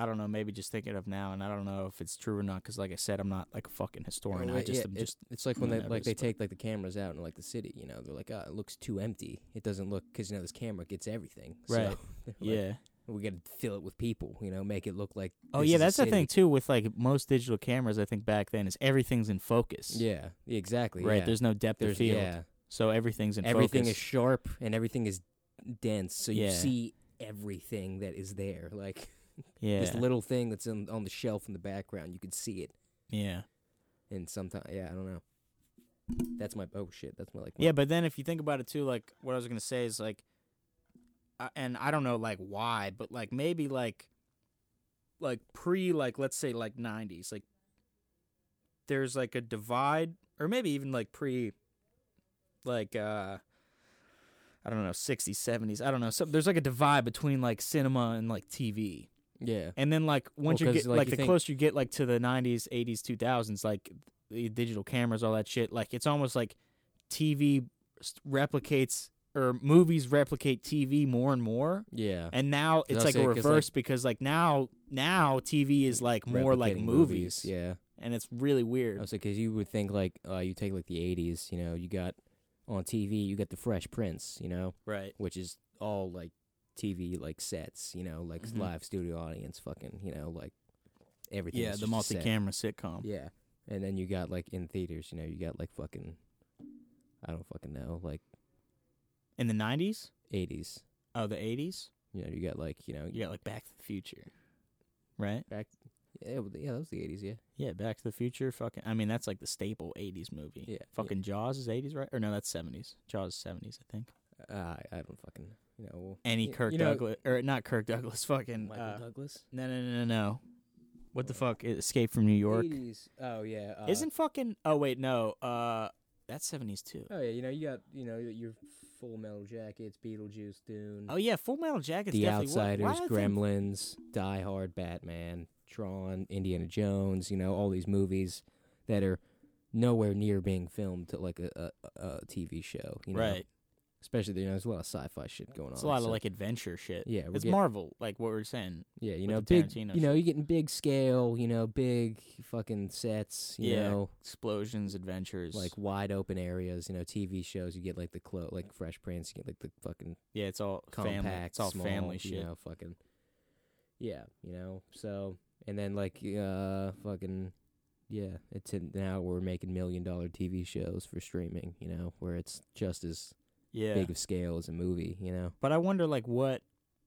I don't know, maybe just thinking of now, and I don't know if it's true or not, because like I said, I'm not like a fucking historian. I just
yeah,
am just
it's like when they like they take like the cameras out in like the city. You know, they're like, oh, it looks too empty. It doesn't look because you know this camera gets everything. So,
Right.
like,
yeah.
we got to fill it with people. You know, make it look like.
Oh yeah, that's the thing too with like most digital cameras. I think back then is everything's in focus.
Yeah, exactly.
Right.
yeah.
There's no depth
There's
of field,
yeah.
so everything's in focus.
Everything
focus.
is sharp and everything is dense, so you
Yeah.
see everything that is there. Like
yeah.
this little thing that's in, on the shelf in the background, you can see it.
yeah.
And sometimes, yeah, I don't know. That's my oh shit. That's my like. my-
Yeah, but then if you think about it too, like what I was gonna say is like, and I don't know like why, but like maybe like, like pre like let's say like '90s, like there's like a divide, or maybe even like pre, like uh, I don't know '60s, '70s, I don't know. So there's like a divide between like cinema and like TV.
Yeah.
And then like once
Well,
you get
like,
like,
you
the
think-
closer you get like to the 90s, 80s, 2000s, like the digital cameras, all that shit, like it's almost like TV replicates or movies replicate TV more and more.
Yeah.
And now it's like a
'cause, like-
reverse because like now now TV is like more like
Replicating
movies,
Yeah.
and it's really
I
weird.
was like, because you would think like uh, you take like the '80s, you know, you got on TV, you got the Fresh Prince, you know,
Right.
which is all like TV like sets, you know, like
Mhm.
live studio audience, fucking, you know, like everything.
Yeah, the
just a set.
multi-camera sitcom.
Yeah, and then you got like in theaters, you know, you got like fucking, I don't fucking know, like
In the 90s?
'80s.
Oh, the 80s?
You know, you got like you know,
You got like Back to the Future. Right?
back. Yeah, yeah, that was the '80s. Yeah,
Yeah, Back to the Future. Fucking, I mean, that's like the staple '80s movie.
Yeah, yeah.
Fucking Jaws is '80s, right? Or no, that's '70s. Jaws is '70s, I think.
uh, I I don't fucking you know.
Any Kirk
you know,
Douglas, or not Kirk Douglas? Fucking
Michael
uh,
Douglas.
no, no, no, no, no. What the fuck? Escape from New York.
80s. Oh yeah. Uh,
Isn't fucking? Oh wait, no. Uh, that's '70s too.
Oh yeah, you know you got you know your Full Metal Jackets, Beetlejuice, Dune,
Oh yeah, Full Metal Jacket's
The Outsiders,
why I think-
Gremlins, Die Hard, Batman, Tron, Indiana Jones. You know all these movies that are nowhere near being filmed to like a, a, a TV show. You know?
Right.
Especially you know there's a lot of sci-fi shit going
It's
on.
a lot of like adventure shit.
yeah,
It's
getting-
Marvel, like what we we're saying.
Yeah, you know, big.
Tarantino
You know, you're getting big scale. You know, big fucking sets. You
Yeah.
know,
Explosions, adventures.
like wide open areas. You know, TV shows. You get like the clo- like Fresh Prince. You get like the fucking
yeah, it's all
compact.
family. It's all
small,
family
You
shit.
know, fucking. Yeah, you know. So and then like uh fucking. Yeah, it's in, now we're making million dollar TV shows for streaming. You know, where it's just as
Yeah.
big of scale as a movie. You know.
But I wonder, like, what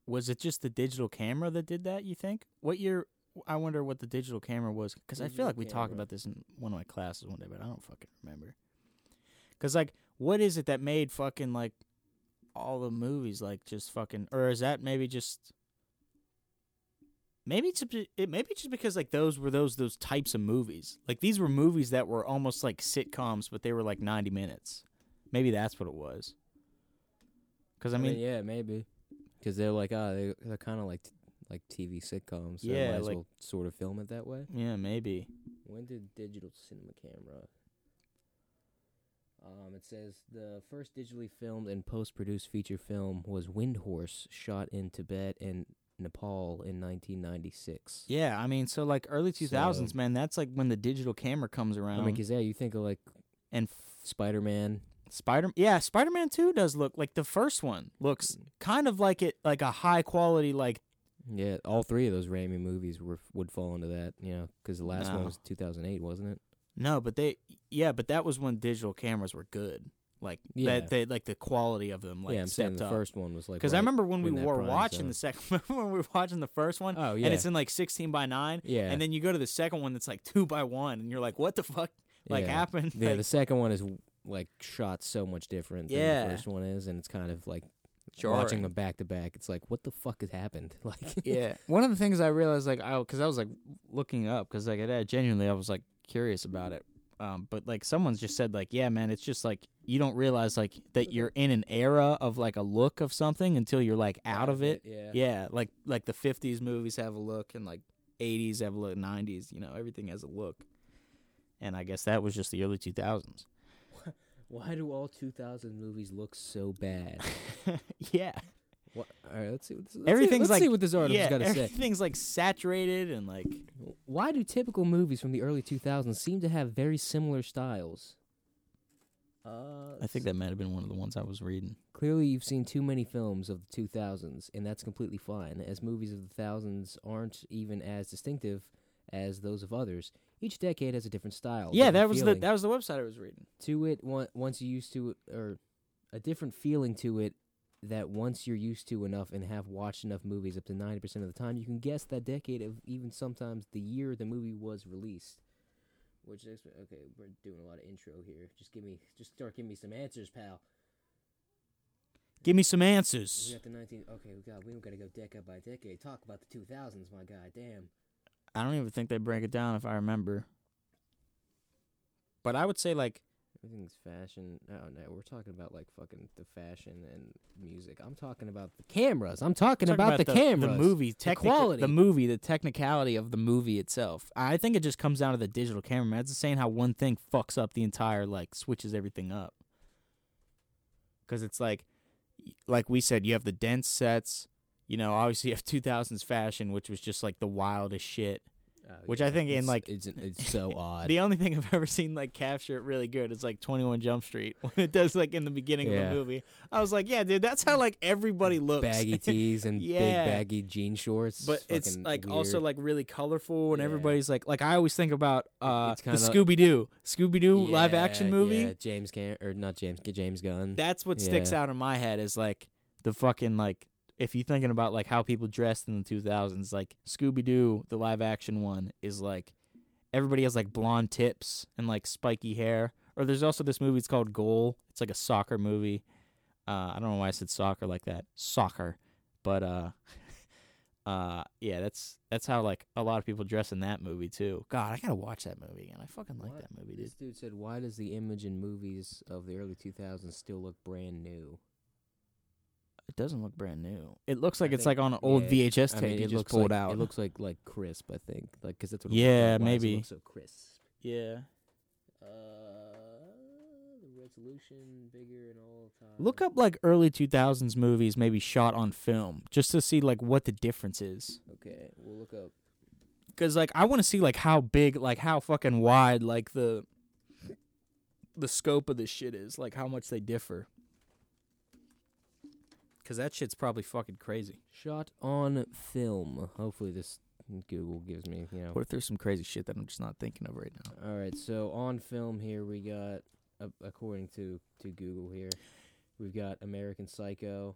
was it? Just the digital camera that did that? You think? What year? I wonder what the digital camera was because I feel like we talked about this in one of my classes one day, but I don't fucking remember. Because like, what is it that made fucking like all the movies like just fucking, or is that maybe just? Maybe it's a- it maybe just because like those were those those types of movies. Like these were movies that were almost like sitcoms, but they were like ninety minutes. Maybe that's what it was. Because I mean,
yeah, maybe because they're like, ah, they they're kind of like t- like TV sitcoms. So
Yeah,
might as
like-
well sort of film it that way.
yeah, maybe.
When did digital cinema camera? Um, it says the first digitally filmed and post-produced feature film was Windhorse, shot in Tibet and Nepal in 1996.
Yeah, I mean, so like early two thousands,
So-
man. That's like when the digital camera comes around.
I mean, 'cause yeah, you think of like
and f-
Spider-Man.
Spider, yeah, Spider Man Two does look like the first one looks mm. kind of like it, like a high quality, like
Yeah, all three of those Raimi movies were would fall into that. You know, cuz the last one was 2008, wasn't it?
no, but they, yeah, but that was when digital cameras were good, like
Yeah.
that, they like the quality of them, like
yeah, I'm saying the
up.
first one was like.
Because I remember when we were watching the second, remember when we were watching the first one,
Oh yeah,
and it's in like sixteen by nine,
yeah,
and then you go to the second one that's like two by one, and you're like, what the fuck, like
yeah.
happened?
Yeah,
Like,
the second one is like shot so much different than
Yeah.
the first one is, and it's kind of like
Jarring.
watching them back to back. It's like, what the fuck has happened? Like,
yeah. One of the things I realized, like, I because I was like looking up because like I genuinely I was like curious about it. Um, but like someone's just said like, yeah, man, it's just like you don't realize like that you're in an era of like a look of something until you're like out of it.
Yeah,
Yeah, like like the '50s movies have a look and like '80s have a look, '90s, you know, everything has a look. And I guess that was just the early 2000s.
Why do all 2000 movies look so bad?
yeah.
What? All right, let's see. What this, let's
Everything's
see, let's
like
see what this article
yeah,
got to say.
everything's like saturated and like
Why do typical movies from the early 2000s seem to have very similar styles? Uh,
I think that might have been one of the ones I was reading.
Clearly, you've seen too many films of the 2000s, and that's completely fine, as movies of the thousands aren't even as distinctive as those of others. Each decade has a different style.
Yeah, that was the that was the website I was reading.
to it. on- Once you used to, it, or a different feeling to it that once you're used to enough and have watched enough movies up to 90% of the time, you can guess that decade of even sometimes the year the movie was released. Which is okay. We're doing a lot of intro here. Just give me, just start giving me some answers, pal.
Give me some answers.
We got the 19. Okay, we got. We don't gotta go decade by decade. Talk about the 2000s, my god, Damn.
I don't even think they break it down if I remember. But I would say like
Everything's fashion. Oh no, we're talking about like fucking the fashion and music. I'm talking about the cameras. I'm talking,
talking
about, the, cameras.
the movie, technica-
quality.
the movie, the technicality of the movie itself. I think it just comes down to the digital camera. man. It's the saying how one thing fucks up the entire like switches everything up. Because it's like, like we said, you have the dense sets. You know, obviously you have 2000s fashion, which was just like the wildest shit.
Oh,
which I think in, like-
it's it's so odd.
The only thing I've ever seen like capture it really good is like 21 Jump Street when it does like in the beginning of the movie. I was like, yeah, dude, that's how like everybody looks.
baggy tees and
Yeah.
big baggy jean shorts.
but it's like also like really colorful and
Yeah.
everybody's like like I always think about uh the Scooby Doo Scooby Doo live action movie.
Yeah, James Cam or not James James Gunn.
That's what sticks
Yeah.
out in my head is like the fucking like if you're thinking about like how people dressed in the 2000s, like Scooby Doo, the live action one, is like everybody has like blonde tips and like spiky hair. Or there's also this movie. It's called Goal. It's like a soccer movie. Uh, I don't know why I said soccer like that. Soccer, but uh, uh, yeah, that's that's how like a lot of people dress in that movie too. God, I gotta watch that movie again. I fucking like that movie, dude.
This dude said, "Why does the image in movies of the early 2000s still look brand new?"
It doesn't look brand new. It looks like
I
it's
think-
like on an old
yeah,
VHS
I
tape
mean,
you
it
just
looks
pulled
like,
out.
It looks like like crisp. I think, like because that's what. It
Yeah,
like. Why does it
maybe.
look so crisp.
yeah.
Uh, the resolution bigger and all time.
Look up like early 2000s movies maybe shot on film just to see like what the difference is.
Okay, we'll look up.
Cuz like I want to see like how big like how fucking wide like the the scope of this shit is, like how much they differ. Cuz that shit's probably fucking crazy.
Shot on film. Hopefully, this Google gives me you know.
What if there's some crazy shit that I'm just not thinking of right now?
All right, so on film here we got, uh, according to to Google here, we've got American Psycho,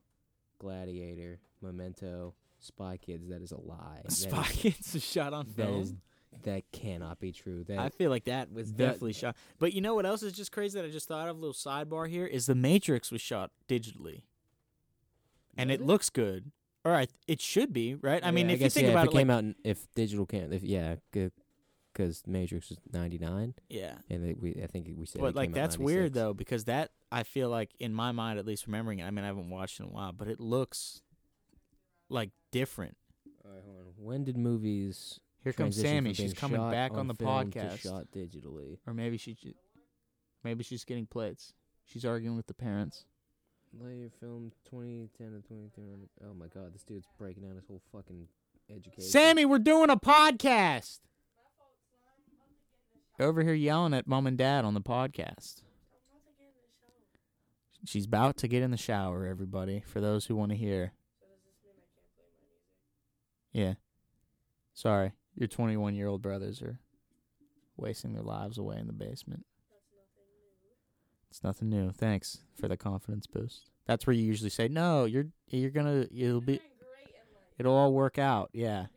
Gladiator, Memento, Spy Kids. That is a lie. That is-
Spy Kids is shot on
That
film.
is that cannot be true. That
I feel like that was
that-
definitely shot. But you know what else is just crazy that I just thought of? A little sidebar here is the Matrix was shot digitally, and it looks good. All right, it should be right. I
Yeah,
mean, if you
guess,
think
yeah,
about
if
it,
it came
like,
out, in, if digital can, if yeah, because Matrix was ninety nine,
yeah.
and it, we I think we said.
But
it
like
came out
that's weird though because that I feel like in my mind at least remembering it. I mean, I haven't watched it in a while, but it looks like different.
All right, hold on. When did movies?
Here comes Sammy. She's coming back on, the podcast,
shot digitally.
or maybe she, maybe she's getting plates. She's arguing with the parents.
Later film 2010 to 2010. Oh my god, this dude's breaking down his whole fucking education.
Sammy, we're doing a podcast. Over here yelling at mom and dad on the podcast. She's about to get in the shower, everybody, for those who want to hear. Yeah. Sorry. Your 21 year old brothers are wasting their lives away in the basement. It's nothing new. Thanks for the confidence boost. That's where you usually say, "No, you're you're gonna it'll be it'll all work out." Yeah,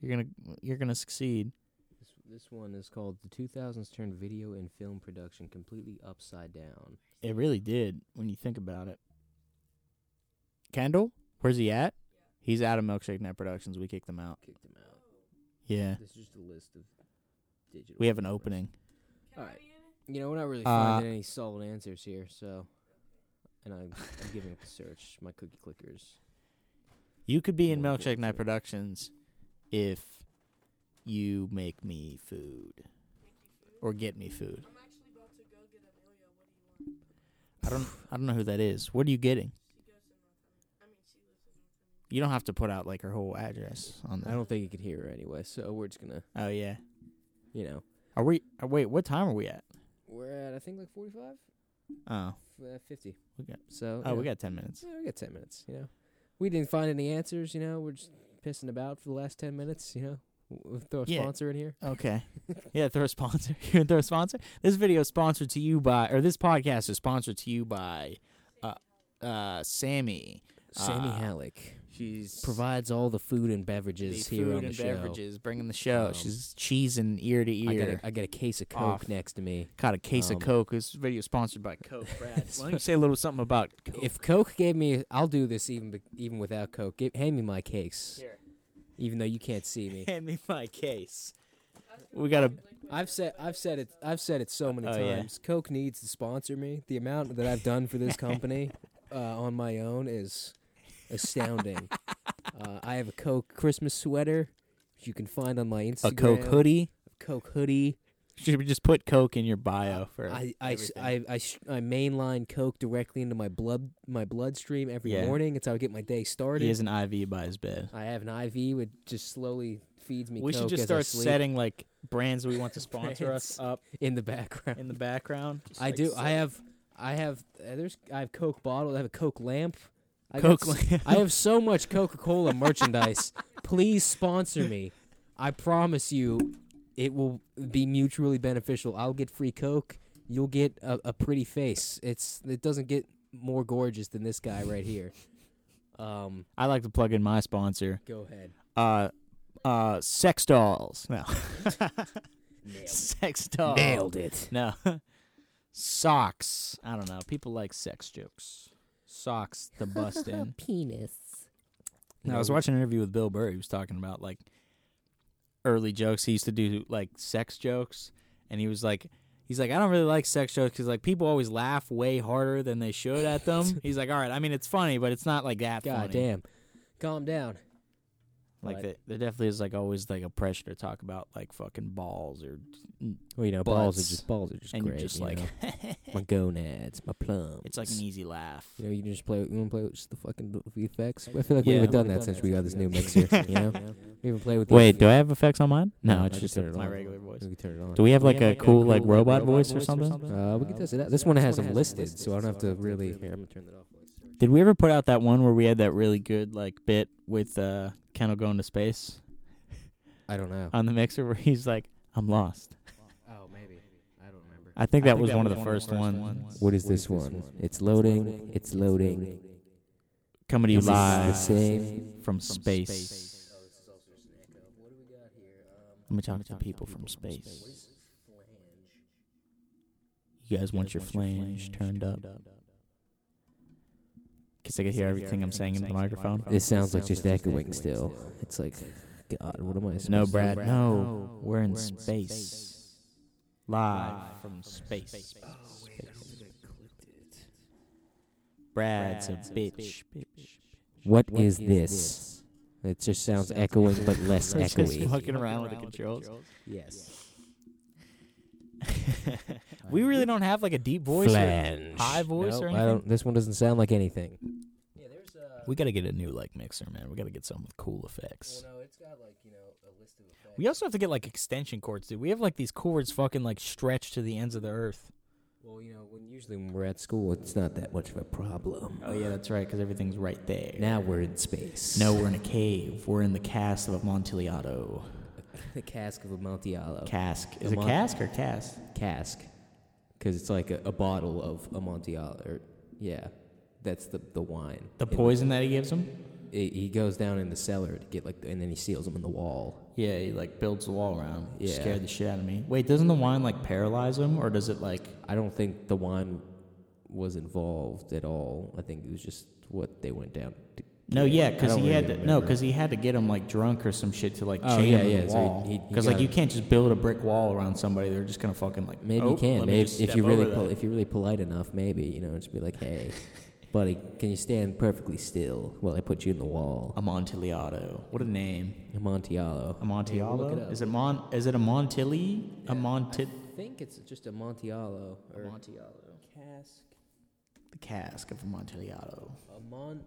you're gonna you're gonna succeed.
This, this one is called The 2000s Turned Video and Film Production Completely Upside Down.
It really did when you think about it. Kendall, where's he at? He's out of Milkshake Night Productions. We kicked them out.
Kicked him out.
Yeah,
This is just a list of digital.
we have an opening.
Alright. You know, we're not really
Uh,
finding any solid answers here, so. And I'm, I'm giving up the search. My cookie clickers.
You could be in
More
Milkshake Night
important.
Productions if you make me food or get me food. I don't I don't know who that is. What are you getting? You don't have to put out like her whole address on the I
don't think you could hear her anyway, so we're just gonna,
Oh yeah.
you know,
Are we? uh wait, what time are we at?
We're at I think like 45,
Oh,
uh, 50.
We got-
so.
oh, we got ten minutes.
Yeah, we got 10 minutes, you know. We didn't find any answers, you know. We're just pissing about for the last 10 minutes, you know. We'll throw a
Yeah.
sponsor in here.
Okay. yeah, throw a sponsor. you throw a sponsor. This video is sponsored to you by, or this podcast is sponsored to you by, uh, uh, Sammy.
Sammy
Uh,
Halleck
She's
provides all the food and
the
beverages
food
here on the
and
show.
beverages, bringing the show.
Um,
She's cheesing ear to
I got,
ear.
a, I got a case of Coke
Off.
next to me.
Got a case
um,
of Coke. This video is sponsored by Coke. Brad, why don't you say a little something about Coke?
If Coke gave me, I'll do this even even without Coke. Give, hand me my case,
Here.
even though you can't see me.
Hand me my case. We got a
I've said I've said it I've said it so many
Oh, yeah.
times. Coke needs to sponsor me. The amount that I've done for this company uh, on my own is astounding. uh, I have a Coke Christmas sweater, which you can find on my Instagram.
a Coke hoodie.
Coke hoodie.
Should we just put Coke in your bio for?
I I? I, I, I mainline Coke directly into my blood my bloodstream every
Yeah.
morning. It's how I get my day started.
he has an IV by his bed.
I have an IV which just slowly feeds me. Coke.
We should just start setting like brands we want to sponsor us up
in the background.
in the background.
I
like,
do.
set-
I have. I have. Uh, there's. I have Coke bottle. I have a Coke lamp. I
Coke.
I have so much Coca Cola merchandise. Please sponsor me. I promise you, it will be mutually beneficial. I'll get free Coke. You'll get a, a pretty face. It's. It doesn't get more gorgeous than this guy right here. Um.
I like to plug in my sponsor.
Go ahead.
Uh, uh, sex dolls. No. Nailed, sex dolls.
Nailed it.
No. Socks. I don't know. People like sex jokes. Socks to bust in.
Penis.
No, I was watching an interview with Bill Burr. He was talking about like early jokes. He used to do like sex jokes, and he was like, he's like, I don't really like sex jokes because like people always laugh way harder than they should at them. he's like, all right, I mean it's funny, but it's not like that
God
funny.
damn. Calm down.
Like the, there definitely is like always like a pressure to talk about like fucking balls or,
Well, you know, balls are just balls are just
and
great.
you're just
you
like,
know? my gonads, my plums.
it's like an easy laugh.
You know, you just play. You want to play with just the fucking the effects? I feel like
Yeah.
we haven't done that since we got this new mixer. You know, we haven't played with.
Wait,
the
do I have effects on mine? No,
No,
it's
I
just
just turned it
my regular voice.
We can turn it on.
Do we have like a cool like robot voice or something?
Uh, we can test it out. This one has them listed, so I don't have to really. Here, I'm gonna turn that off.
Did we ever put out that one where we had that really good like bit with uh Kendall going to space
I don't know.
on the mixer where he's like, "I'm lost."
Oh, maybe. I don't remember.
I think that was one of the first ones.
What is this one? It's loading. It's loading.
Coming to you
Is the
live
same?
from space. Let me talk to people from space. You guys want your flange turned up? Cause I can hear everything I'm saying into the microphone.
It sounds like just echoing still. It's like, God, what am I? supposed
No, Brad. No, we're in space. Live from space. Oh, Brad's a bitch.
What is this? It just sounds echoing, but less
Just
echoey.
fucking around with the controls.
Yes.
we really don't have like a deep voice. or- high voice
Nope,
or
I
anything?
don't. This one doesn't sound like anything. Yeah, there's a.
We gotta get a new like mixer, man. We gotta get something with cool effects.
no, it's got like you know a list of effects.
We also have to get like extension cords, dude. We have like these cords fucking like stretched to the ends of the earth.
Well, you know, when usually when we're at school, it's not that much of a problem.
Oh yeah, that's right, because everything's right there.
Now we're in space.
No, we're in a cave. We're in the cast of Amontillado.
the cask of Amontillado.
Cask. Is it cask or cast?
cask, because it's like a, a bottle of Amontillado. Or, yeah, that's the the wine.
The
And
poison that he gives him?
He, he goes down in the cellar to get like, and then he seals them in the wall.
Yeah, he like builds the wall around.
Yeah.
Scared the shit out of me. Wait, doesn't the wine like paralyze him, or does it like?
I don't think the wine was involved at all. I think it was just what they went down. to
No, yeah, because he
really
had to. No, because he had to get him like drunk or some shit to like
Oh,
chain
yeah,
him
yeah,
to the
so
wall.
he- he
Because like you can't just build a brick wall around somebody. They're just gonna fucking like.
Maybe
oh,
you can.
let
Maybe if you really pol- if you're really polite enough, maybe you know, just be like, "Hey, buddy, can you stand perfectly still while I put you in the wall?"
Amontillado. What a name.
Amontillado.
Amontillado.
Look it up.
Is it Mon? Is it a Montilli? A Monti?
I think it's just Amontillado or
Amontillado.
cask.
The cask of Amontillado.
Amon.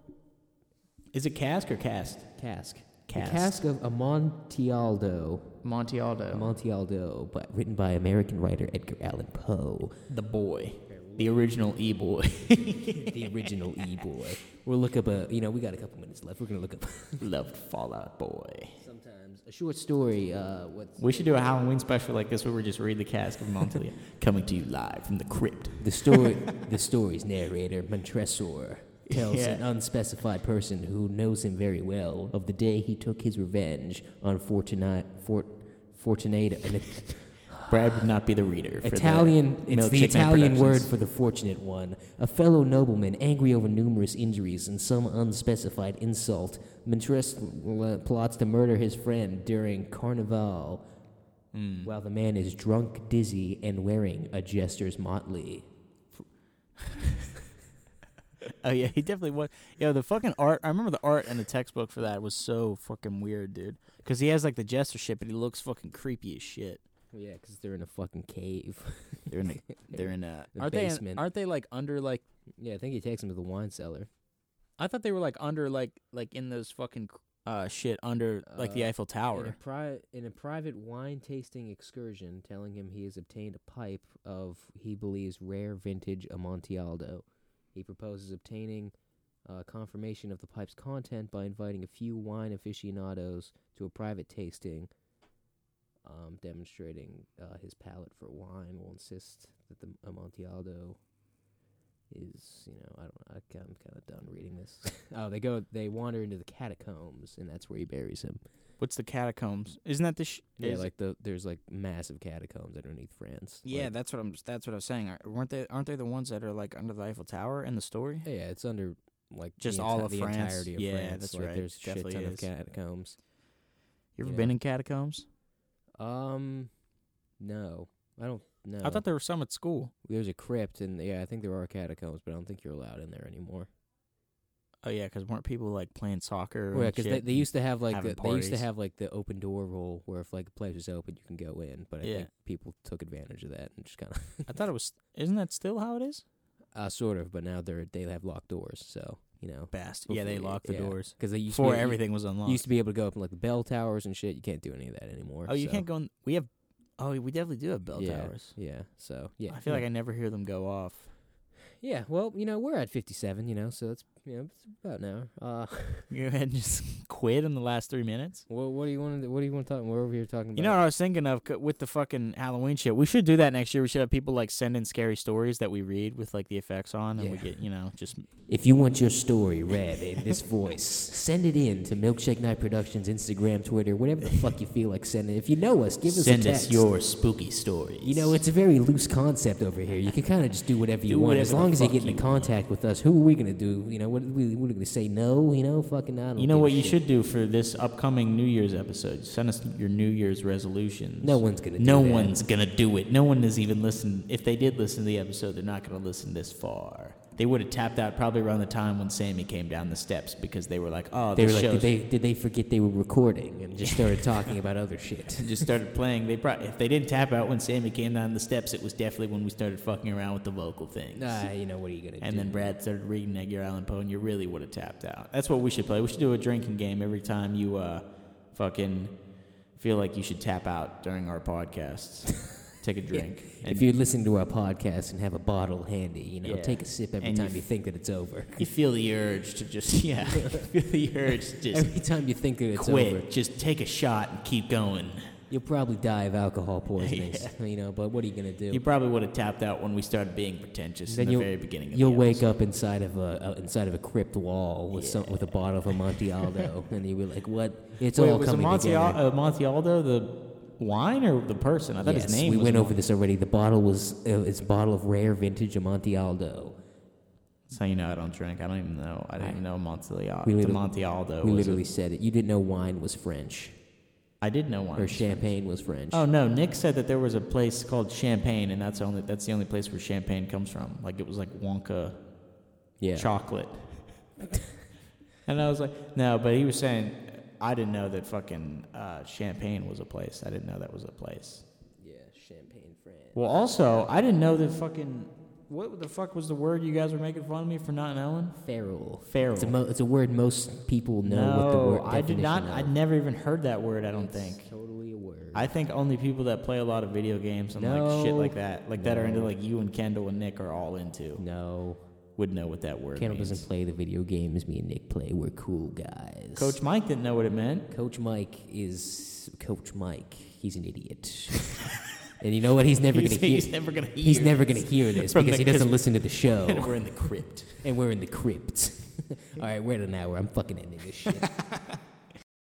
Is it cask or cast?
Cask.
Cask.
The cask of Amontillado.
Monte Aldo.
Amontillado, but written by American writer Edgar Allan Poe.
the boy. The original E boy.
the original E boy. We'll look up a. You know, we got a couple minutes left. We're gonna look up
Loved Fall Out Boy.
sometimes a short story. Uh, what's
We should do a Halloween special like this where we just read the cask of Montelia. Coming to you live from the crypt.
the story? the story's narrator Montresor tells
Yeah.
an unspecified person who knows him very well of the day he took his revenge on Fort Fortunato, an
Brad would not be the reader. For
Italian.
The
it's the Italian word for the fortunate one. A fellow nobleman, angry over numerous injuries and some unspecified insult, Montres plots to murder his friend during Carnival,
Hmm.
while the man is drunk, dizzy, and wearing a jester's motley.
Oh yeah, he definitely was. Yo, the fucking art. I remember the art and the textbook for that was so fucking weird, dude. Because he has like the jester shit, but he looks fucking creepy as shit.
Yeah, because they're in a fucking cave.
They're in. A, they're in a.
The
aren't they? In,
basement.
aren't they like under like?
yeah, I think he takes him to the wine cellar.
I thought they were like under like like in those fucking uh shit under like the
Uh,
Eiffel
In
Tower.
a, pri- in a private wine tasting excursion, telling him he has obtained a pipe of, he believes, rare vintage Amontillado. He proposes obtaining uh, confirmation of the pipe's content by inviting a few wine aficionados to a private tasting, um, demonstrating uh, his palate for wine. Will insist that the Amontillado is, you know, I don't I'm kind of done reading this. oh, they go, they wander into the catacombs, and that's where he buries him.
What's the catacombs? Isn't that the? Sh-
Yeah, like the there's like massive catacombs underneath France.
Yeah,
Like-
that's what I'm. That's what I was saying. Are- Weren't they? Aren't they the ones that are like under the Eiffel Tower in the story?
yeah, it's under like
Just
the
all
enti-
of
the
France.
entirety of
Yeah,
France.
that's
like,
right.
There's a shit ton of catacombs.
You ever
Yeah.
been in catacombs?
Um, no, I don't. No,
I thought there were some at school.
there's a crypt, and yeah, I think there are catacombs, but I don't think you're allowed in there anymore.
Oh yeah, because weren't people like playing soccer?
Yeah, because they, they used to have like the, they used to have like the open door rule where if like a place was open, you can go in. But I
Yeah.
think people took advantage of that and just kind of
I thought it was. Isn't that still how it is?
uh, sort of. But now they're they have locked doors, so you know
Bastard. Yeah, they locked the
yeah.
doors
because they used to
before
be,
everything was unlocked.
You used to be able to go up in like the bell towers and shit. You can't do any of that anymore.
oh, you
so-
can't go in. We have. Oh, we definitely do have bell
yeah,
towers.
Yeah. So yeah,
I feel like I never hear them go off.
yeah. Well, you know, we're at fifty-seven. You know, so that's you know it's about an hour. Uh,
Go ahead and just quit in the last three minutes.
what what do you want to what do you want to talk? We're over here talking about.
You know what I was thinking of with the fucking Halloween shit. We should do that next year. We should have people like send in scary stories that we read with like the effects on, and we get you know just
If you want your story read in this voice, send it in to Milkshake Night Productions Instagram, Twitter, whatever the fuck you feel like sending. If you know us, give us a text.
Send us your spooky stories.
You know, it's a very loose concept over here. You can kind of just do whatever you
Do
want.
whatever
As long as you get into
you
contact with us, who are we going to do? You know, what, we, what are we going to say no? You know, fucking I don't
You know what you
shit.
should do for this upcoming New Year's episode? Send us your New Year's resolutions.
No one's going to do
No
that.
one's gonna do it. No one has even listened. If they did listen to the episode, they're not gonna listen this far. They would have tapped out probably around the time when Sammy came down the steps because they were like, "Oh,
They were like, did they, did they forget they were recording and just started talking about other shit?
just started playing. They probably, if they didn't tap out when Sammy came down the steps, it was definitely when we started fucking around with the vocal things.
Nah, you know, what are you going to
and
do?
And then Brad started reading Edgar Allan Poe, and you really would have tapped out. That's what we should play. We should do a drinking game every time you uh, fucking feel like you should tap out during our podcasts. Take a drink.
if you're listening to our podcast and have a bottle handy, you know,
Yeah.
take a sip every
And
time you
f-
think that it's over.
you feel the urge to just yeah, feel the urge to just
Every time you think that it's
quit.
over,
Just take a shot and keep going.
you'll probably die of alcohol poisoning. You know, but what are you gonna do?
You probably would have tapped out when we started being pretentious
Then
in the very beginning. Of
You'll wake up inside of a uh, inside of a crypt wall with some with a bottle of Amontillado, and you'll be like, "What? It's
Wait,
all
was
coming
Amonti-
together."
uh, Montialdo the wine or the person? I thought
yes,
his name.
we went over this already. The bottle was uh, it's a bottle of rare vintage Amontillado.
That's how you know I don't drink. I don't even know. I didn't even know the
literally-
Montialdo.
we literally said it. You didn't know wine was French
I did know wine.
or
was
champagne was French.
Oh no, Nick said that there was a place called Champagne, and that's only that's the only place where champagne comes from. Like it was like Wonka
yeah.
chocolate. and I was like, no, but he was saying I didn't know that fucking uh, Champagne was a place. I didn't know that was a place.
Yeah, champagne France.
Well, also I didn't know that fucking what the fuck was the word you guys were making fun of me for not knowing?
Feral.
Feral.
It's a mo- it's a word most people know
no,
what the word
I did not.
definition
I'd never even heard that word. I don't
It's
think.
totally a word.
I think only people that play a lot of video games and like shit like that, like that are into like you and Kendall and Nick are all into,
no.
Would know what that word
Kendall
means.
doesn't play the video games me and Nick play. We're cool guys.
Coach Mike didn't know what it meant.
Coach Mike is Coach Mike. He's an idiot. and you know what? He's never gonna hear.
he's never gonna hear.
He's never gonna hear this because
the-
he doesn't listen to the show.
And we're in the crypt.
and we're in the crypt. All right, we're at an hour. I'm fucking ending this shit.